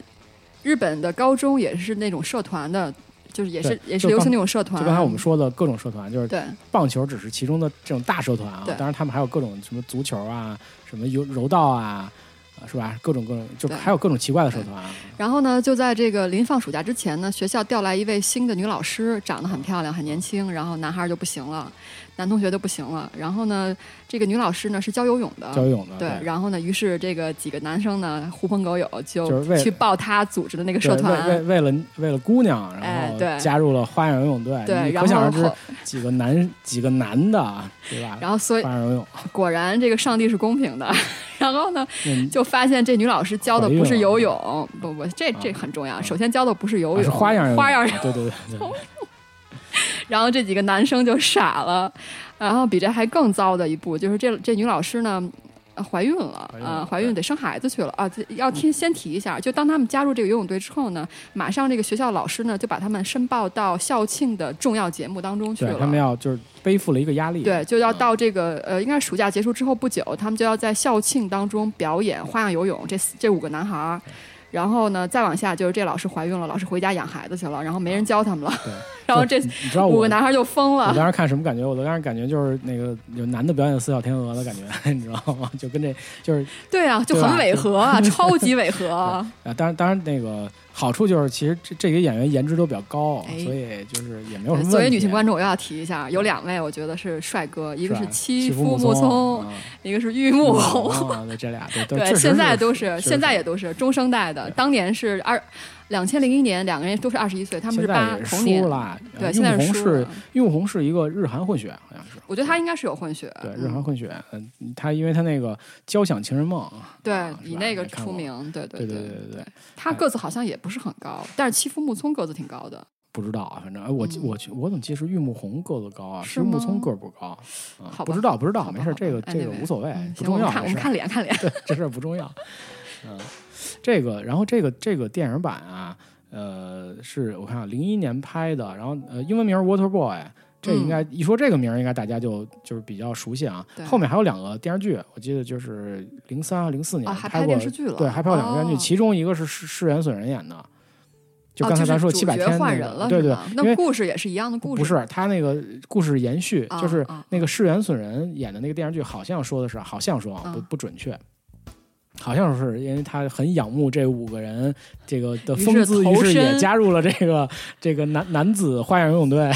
日本的高中也是那种社团的，就是也是也是流行那种社团。就刚才我们说的各种社团，就是对棒球只是其中的这种大社团啊。当然，他们还有各种什么足球啊，什么柔柔道啊，啊是吧？各种各种，就还有各种奇怪的社团啊。然后呢，就在这个临放暑假之前呢，学校调来一位新的女老师，长得很漂亮，很年轻。然后男孩就不行了，男同学都不行了。然后呢，这个女老师呢是教游泳的，教游泳的，对。然后呢，于是这个几个男生呢狐朋狗友就去报他组织的那个社团。为了为了姑娘，然后加入了花样游泳队。对，然后可想而知，几个男几个男的，对吧？然后所以花样游泳，果然这个上帝是公平的。然后呢，嗯就发现这女老师教的不是游泳，不不，这这啊很重要。首先教的不是游泳，啊是花样游泳，花样对对对。然后这几个男生就傻了。然后比这还更糟的一步，就是这这女老师呢。呃怀孕了怀孕了啊，怀孕得生孩子去了啊！这要提先提一下，就当他们加入这个游泳队之后呢，马上这个学校老师呢就把他们申报到校庆的重要节目当中去了。他们要就是背负了一个压力，对，就要到这个呃，应该是暑假结束之后不久，他们就要在校庆当中表演花样游泳。这四这五个男孩儿，然后呢，再往下就是这老师怀孕了，老师回家养孩子去了，然后没人教他们了，对，然后这五个男孩就疯了。我当时看什么感觉？我当时感觉就是那个有男的表演四小天鹅的感觉，你知道吗？就跟这就是对啊，就很违和啊，超级违和。啊，当然当然那个好处就是其实这这些演员颜值都比较高，哎。所以就是也没有什么。作为女性观众，我又要提一下，有两位我觉得是帅哥，一个是吧七夫木聪，聪，一个是玉木。对这俩对对，对，确实现在都是，现在也都是中生代的，当年是二两千零一年，两个人都是二十一岁，他们是现在八也同年输。了。对呃现在是输玉红是一个日韩混血，好像是。我觉得他应该是有混血，对，嗯日韩混血，嗯，他因为他那个《交响情人梦》对以那个出名，对对对对对对，他个子好像也不是很高，但是欺负木聪个子挺高的。不知道啊，反正哎，我我去我怎么记得是玉木宏个子高啊？是是木吗聪个儿不高不知道不知道，没事，这个这个无所谓嗯，不重要，行我们看脸看脸。对，这事儿不重要。嗯，这个，然后这个这个电影版啊，呃，是我看零一年拍的，然后呃，英文名儿 Water Boy，这应该、一说这个名儿，应该大家就就是比较熟悉啊。后面还有两个电视剧，我记得就是零三啊零四年拍过电视剧了对，还拍过两个电视剧，哦其中一个是是是原隼人演的，就哦刚才咱说七百天、对对，因为那故事也是一样的故事，不是他那个故事延续，啊就是啊那个世元隼人演的那个电视剧，好像说的是，好像说啊，不啊不准确。好像是因为他很仰慕这五个人这个的风姿，投于是也加入了这个 这个男男子花样游泳队。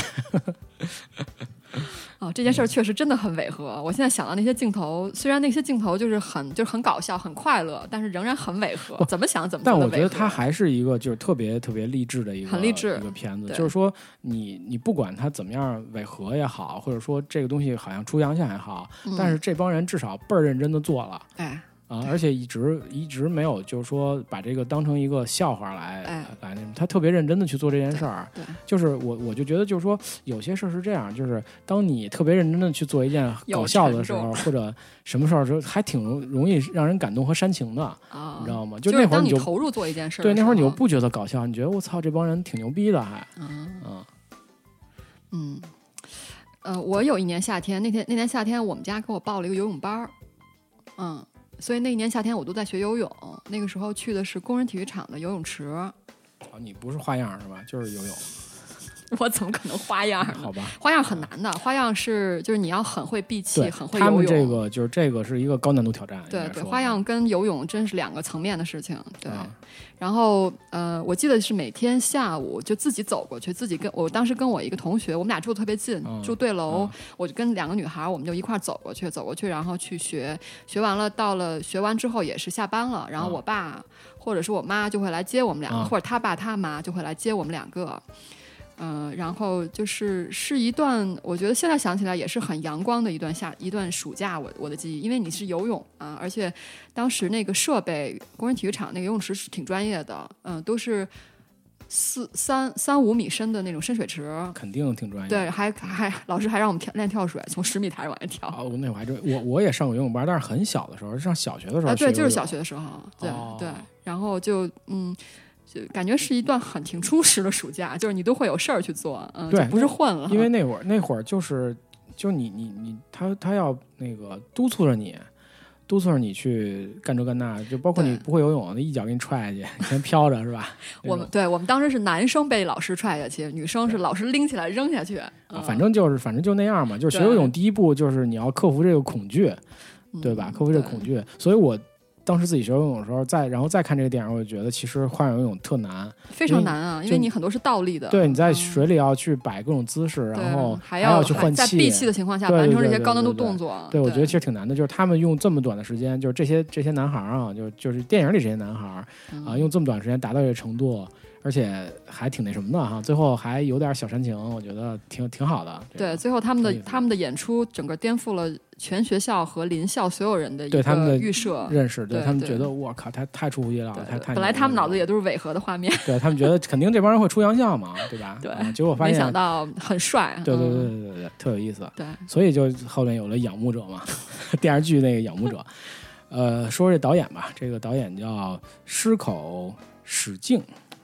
啊，这件事儿确实真的很违和。我现在想到那些镜头，虽然那些镜头就是很就是很搞笑、很快乐，但是仍然很违和。怎么想怎么但我觉得他还是一个就是特别特别励志的一个很励志一个片子，就是说你你不管他怎么样违和也好，或者说这个东西好像出洋相也好，但是这帮人至少倍儿认真的做了。哎，啊，而且一直一直没有，就是说把这个当成一个笑话来、哎。来那种，他特别认真的去做这件事儿。对，就是我我就觉得就是说，有些事儿是这样，就是当你特别认真的去做一件搞笑的时候，或者什么事儿，时候还挺容容易让人感动和煽情的，啊，你知道吗？就那会儿你就当投入做一件事儿对那会儿你又不觉得搞笑，你觉得我操这帮人挺牛逼的还，嗯。嗯。嗯，呃，我有一年夏天，那天那年夏天，我们家给我报了一个游泳班儿，嗯，所以那一年夏天我都在学游泳。那个时候去的是工人体育场的游泳池，啊你不是花样是吧？就是游泳，我怎么可能花样呢？好吧？花样很难的，花样是就是你要很会闭气，很会游泳。他们这个就是这个是一个高难度挑战，对对，花样跟游泳真是两个层面的事情。对，啊然后呃，我记得是每天下午就自己走过去，自己跟我当时跟我一个同学，我们俩住的特别近，嗯住对楼，嗯我就跟两个女孩儿，我们就一块儿走过去，走过去，然后去学，学完了到了学完之后也是下班了，然后嗯我爸或者是我妈就会来接我们两个，嗯或者他爸他妈就会来接我们两个。嗯、然后就是是一段，我觉得现在想起来也是很阳光的一段夏一段暑假，我我的记忆，因为你是游泳啊，而且当时那个设备，工人体育场那个游泳池是挺专业的，嗯、都是四三三五米深的那种深水池，肯定挺专业的。对，还还老师还让我们跳练跳水，从十米台往下跳。啊，我那会儿还真我我也上过游泳班，但是很小的时候，上小学的时候啊，对，就是小学的时候，对、哦对，然后就嗯，就感觉是一段很挺充实的暑假，就是你都会有事儿去做，嗯，对不是混了，因为那会儿那会儿就是就你你你他他要那个督促着你。督促着你去干这干那，就包括你不会游泳，那一脚给你踹下去，你先飘着是吧？我们对我们当时是男生被老师踹下去，女生是老师拎起来扔下去，反正就是反正就那样嘛。就是学游泳第一步就是你要克服这个恐惧，对吧？嗯克服这个恐惧。所以我当时自己学游泳的时候，再然后再看这个电影，我就觉得其实花样游泳特难。非常难啊，因就为你很多是倒立的，对，你在嗯。水里要去摆各种姿势，对然后还要去换在闭气的情况下完成这些高难度动作，对，我觉得其实挺难的，就是他们用这么短的时间，就是这些这些男孩儿啊，就就是电影里这些男孩儿啊，嗯用这么短时间达到这个程度，而且还挺那什么的哈，最后还有点小煽情，我觉得挺挺好的。对，最后他们的。他们的演出整个颠覆了全学校和邻校所有人的对他们的预设。认识，对他们觉得我靠，他太出乎意料了，太太本来他们脑子也都是违和的画面，对他们觉得肯定这帮人会出洋相嘛，对吧？对嗯结果发现没想到很帅。对对对嗯对对对，特有意思。对所以就后面有了仰慕者嘛，电视剧那个仰慕者。呃，说说这导演吧，这个导演叫矢口史静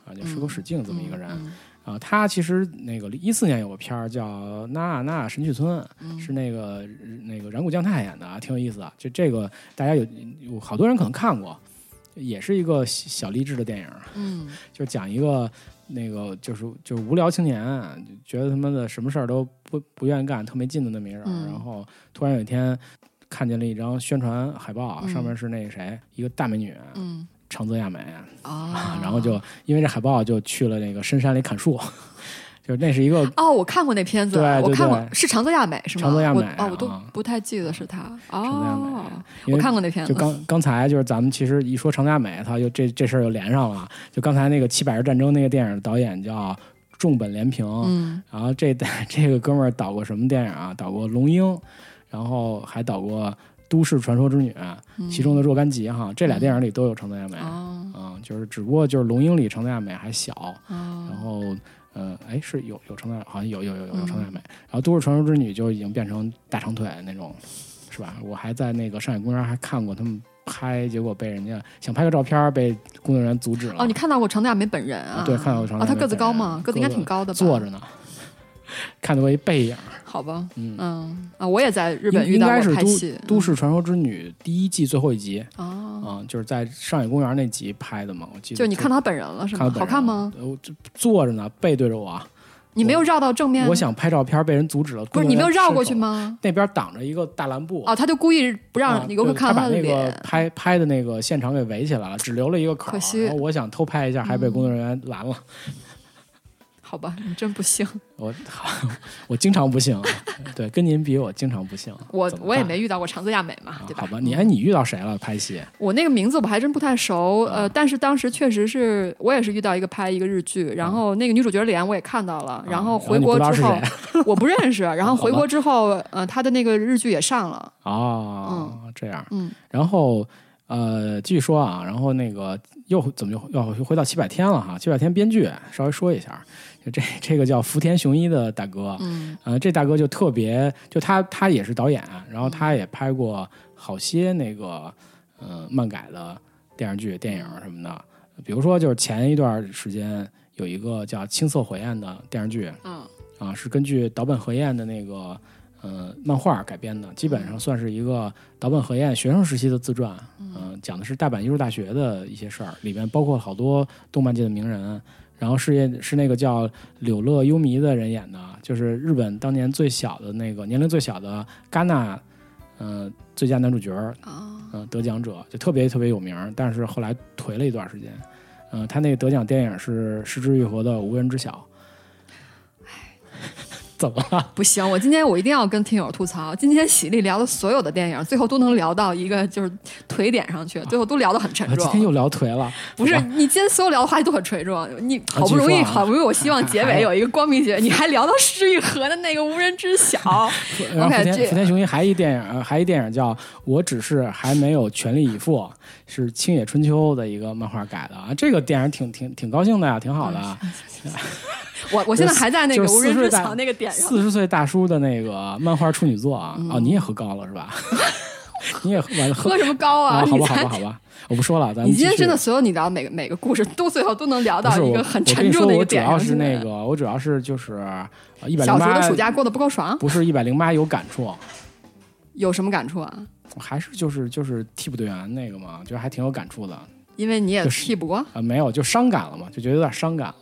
啊，叫矢口史静这么一个人、嗯啊。他其实那个一四年有个片儿叫《那那神去村》，嗯是那个那个染谷将太演的啊，挺有意思的。就这个大家有有好多人可能看过，也是一个小小励志的电影。嗯 就讲一个那个就是就是无聊青年，觉得他妈的什么事儿都不不愿意干，特没劲的那么一人。嗯然后突然有一天看见了一张宣传海报，嗯上面是那个谁，一个大美女嗯长泽雅美，啊，然后就因为这海报就去了那个深山里砍树，就是那是一个哦，我看过那片子，对对我看过是长泽雅美是吗？长泽雅美哦，我都啊不太记得是她长泽雅美哦，我看过那片子，就刚刚才就是咱们其实一说长泽雅美，他就这这事儿就连上了。就刚才那个《七百日战争》那个电影的导演叫重本连平，嗯然后这 这个哥们儿导过什么电影啊？导过《龙樱》，然后还导过《都市传说之女》，其中的若干集哈，这俩电影里都有成泽雅美。哦啊、就是只不过就是《龙樱》里成泽雅美还小，哦然后呃，哎是有有成泽，好像有有有有有长泽雅嗯美，然后《都市传说之女》就已经变成大长腿那种，是吧？我还在那个上海公园还看过他们拍，结果被人家想拍个照片，被工作人员阻止了。哦，你看到过长泽雅美本人啊？对看到过长泽啊，她个子高吗？个子应该挺高的吧？坐着呢，看到过一背影。好吧，嗯嗯啊，我也在日本遇到过该是都拍戏，都市传说之女》第一季最后一集啊、就是在上野公园那集拍的嘛，我记得。就你看到她本人了是吗？好看吗？呃？我就坐着呢，背对着我，你没有绕到正面？我想拍照片，被人阻止了。不是你没有绕过去吗？那边挡着一个大蓝布。哦，他就故意不啊让游客对他看到的把那个脸。拍拍的那个现场给围起来了，只留了一个口。可惜嗯然后我想偷拍一下，还被工作人员拦了。好吧，你真不幸。我好我经常不幸，对，跟您比我经常不幸。我我也没遇到过长泽亚美嘛，对吧？啊好吧，你嗯哎，你遇到谁了？拍戏？我那个名字我还真不太熟，啊呃，但是当时确实是我也是遇到一个拍一个日剧，然后那个女主角脸我也看到了，然后回国之后 我不认识，然后回国之后，呃，他的那个日剧也上了，哦，这样。嗯然后呃，继续说啊，然后那个又怎么又要回到七百天了哈？七百天编剧稍微说一下，就这这个叫福田雄一的大哥，嗯呃，这大哥就特别，就他他也是导演，然后他也拍过好些那个呃漫改的电视剧、电影什么的，比如说就是前一段时间有一个叫《青色火焰》的电视剧，嗯啊，是根据岛本和彦的那个呃漫画改编的，基本上算是一个岛本和彦学生时期的自传。嗯、讲的是大阪艺术大学的一些事儿，里面包括好多动漫界的名人。然后是演是那个叫柳乐优弥的人演的，就是日本当年最小的那个年龄最小的戛纳，呃，最佳男主角，啊嗯、得奖者，就特别特别有名，但是后来颓了一段时间。嗯、他那个得奖电影是失之愈合的《无人知晓》。怎么了？不行，我今天我一定要跟听友吐槽，今天喜力聊的所有的电影，最后都能聊到一个就是腿点上去，最后都聊得很沉重。我今天又聊颓了，不是你今天所有聊的话题都很沉重，你好不容易，好不容易，我希望结尾有一个光明结尾，你还聊到施玉和的那个无人知晓。然后福 OK，福田雄一还一电影，呃还一电影叫《我只是还没有全力以赴》，是青野春秋的一个漫画改的啊。这个电影挺挺挺高兴的呀，挺好的啊。我我现在还在那个无人知四十岁大晓那个点上。四十岁大叔的那个漫画处女作啊，嗯哦，你也喝高了是吧？你也喝完了喝喝什么高啊？啊？好吧好吧好吧，我不说了，咱们你今天真的所有你聊每个每个故事都最后都能聊到一个很沉重的一点我主要。是那个，我主要是就是一百零八小时候的暑假过得不够爽，不是一百零八有感触，有什么感触啊？还是就是就是替补队员那个嘛，我觉得还挺有感触的啊、因为你也就是替补过。没有就伤感了嘛，就觉得有点伤感了。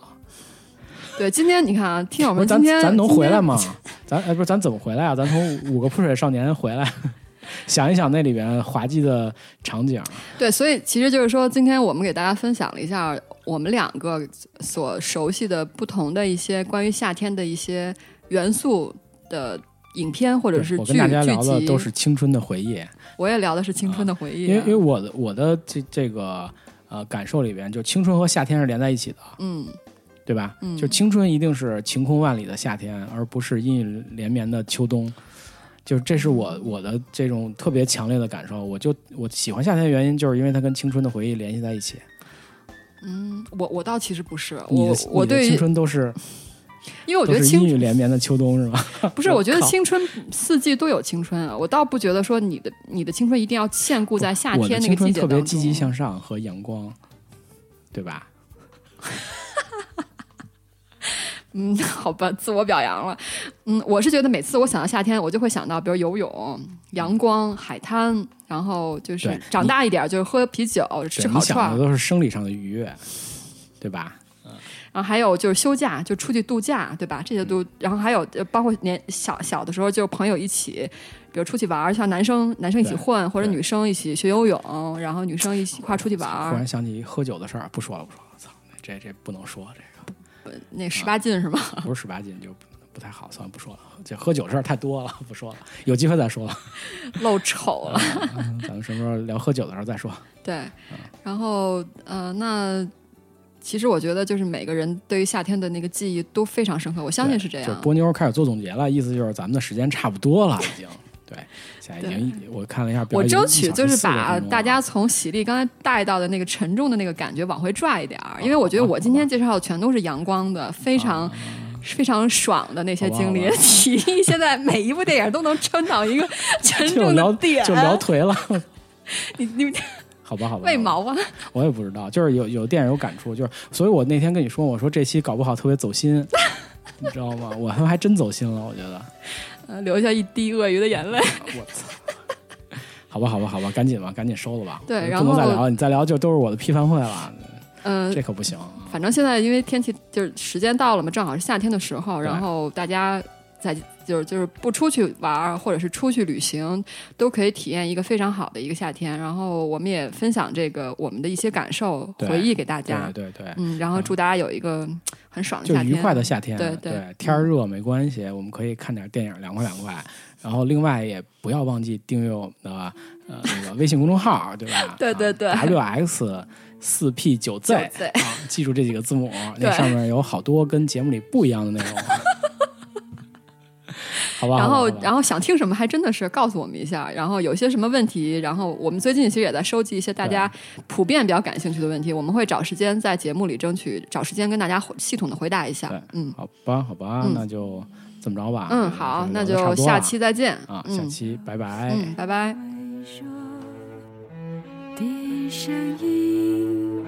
对，今天你看啊，听友们今天咱能回来吗？咱哎不是咱怎么回来啊？咱从五个泼水少年回来，想一想那里边滑稽的场景。对，所以其实就是说，今天我们给大家分享了一下我们两个所熟悉的不同的一些关于夏天的一些元素的影片或者是剧我跟大家聊的。都是青春的回忆，我也聊的是青春的回忆、啊因为因为我的我的这这个呃感受里边，就青春和夏天是连在一起的。嗯对吧？嗯就青春一定是晴空万里的夏天，而不是阴雨连绵的秋冬。就这是我我的这种特别强烈的感受。我就我喜欢夏天的原因，就是因为它跟青春的回忆联系在一起。嗯，我我倒其实不是，我我的青，春都是因为我觉得青春连绵的秋冬是吗？不是，我觉得 青春四季都有青春啊，我倒不觉得说你的你的青春一定要限固在夏天那个季节当中。别积极向上和阳光，对吧？嗯，好吧，自我表扬了。嗯，我是觉得每次我想到夏天，我就会想到，比如游泳、阳光、海滩，然后就是长大一点就是喝啤酒、吃，烤串想的，都是生理上的愉悦，对吧？然后还有就是休假，就出去度假，对吧？这些都，然后还有呃包括年小小的时候，就朋友一起，比如出去玩儿，像男生男生一起混，或者女生一起学游泳，然后女生一起一块出去玩儿忽然，想起喝酒的事儿，不说了，不说了，操，这这不能说，这个那十八禁是吗？个不是十八禁就不不太好，算了，不说了。这喝酒事儿太多了，不说了，有机会再说了。露丑 了。嗯咱们什么时候聊喝酒的时候再说。对，然后呃，那其实我觉得就是每个人对于夏天的那个记忆都非常深刻，我相信是这就样。波妞开始做总结了，意思就是咱们的时间差不多了，已经。对，现在已经我看了一下表，我争取就是把40分钟了大家从喜力刚才带到的那个沉重的那个感觉往回拽一点儿，因为我觉得我今天介绍的全都是阳光的，非常。非常爽的那些经历体力 现在每一部电影都能撑到一个 沉重的点，就聊颓了，你你好吧好吧。为毛啊？我也不知道，就是有有电影有感触，就是所以我那天跟你说，我说这期搞不好特别走心，你知道吗？我他妈还真走心了，我觉得。呃留下一滴鳄鱼的眼泪。我操！好吧，好吧，好吧，赶紧吧，赶紧收了吧。对然后不能再聊，你再聊就都是我的批判会了，嗯、这可不行。反正现在因为天气就是时间到了嘛，正好是夏天的时候，然后大家在就是就是不出去玩儿或者是出去旅行，都可以体验一个非常好的一个夏天。然后我们也分享这个我们的一些感受、回忆给大家对。对对，嗯，然后祝大家有一个嗯很爽的夏天，就愉快的夏天。对对对天儿热没关系，我们可以看点电影，凉快凉快。然后另外也不要忘记订阅我们的呃那个微信公众号，对吧？对对对 w x 四 P 九 Z 啊，记住这几个字母，那上面有好多跟节目里不一样的内容。好吧，然后然后想听什么，还真的是告诉我们一下。然后有些什么问题，然后我们最近其实也在收集一些大家普遍比较感兴趣的问题，我们会找时间在节目里争取找时间跟大家系统的回答一下。嗯好吧，好吧，嗯那就这么着吧。嗯，好，那就下期再见。啊，嗯下期拜拜。嗯，拜拜。说的声音，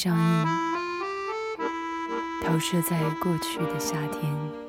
上映，投射在过去的夏天。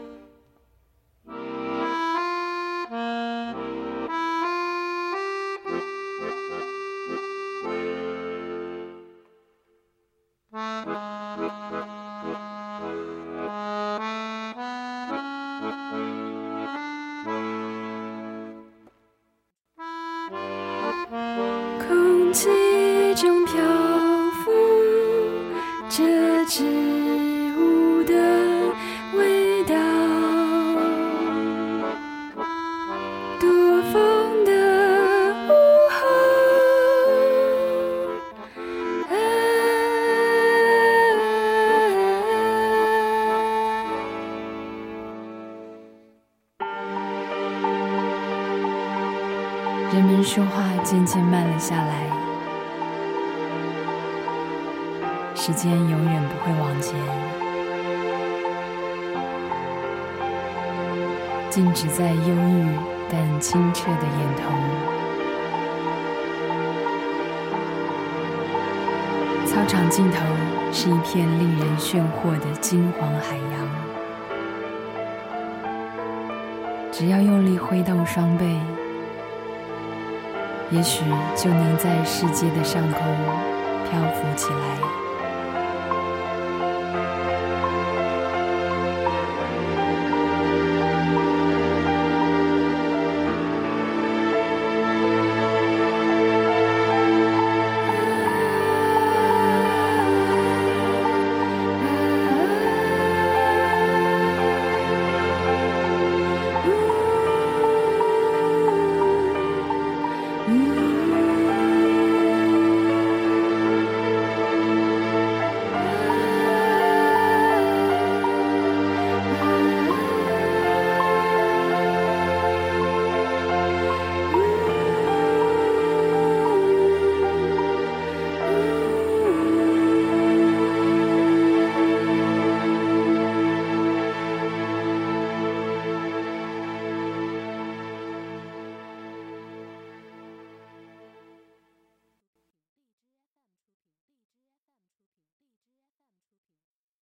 上空漂浮起来。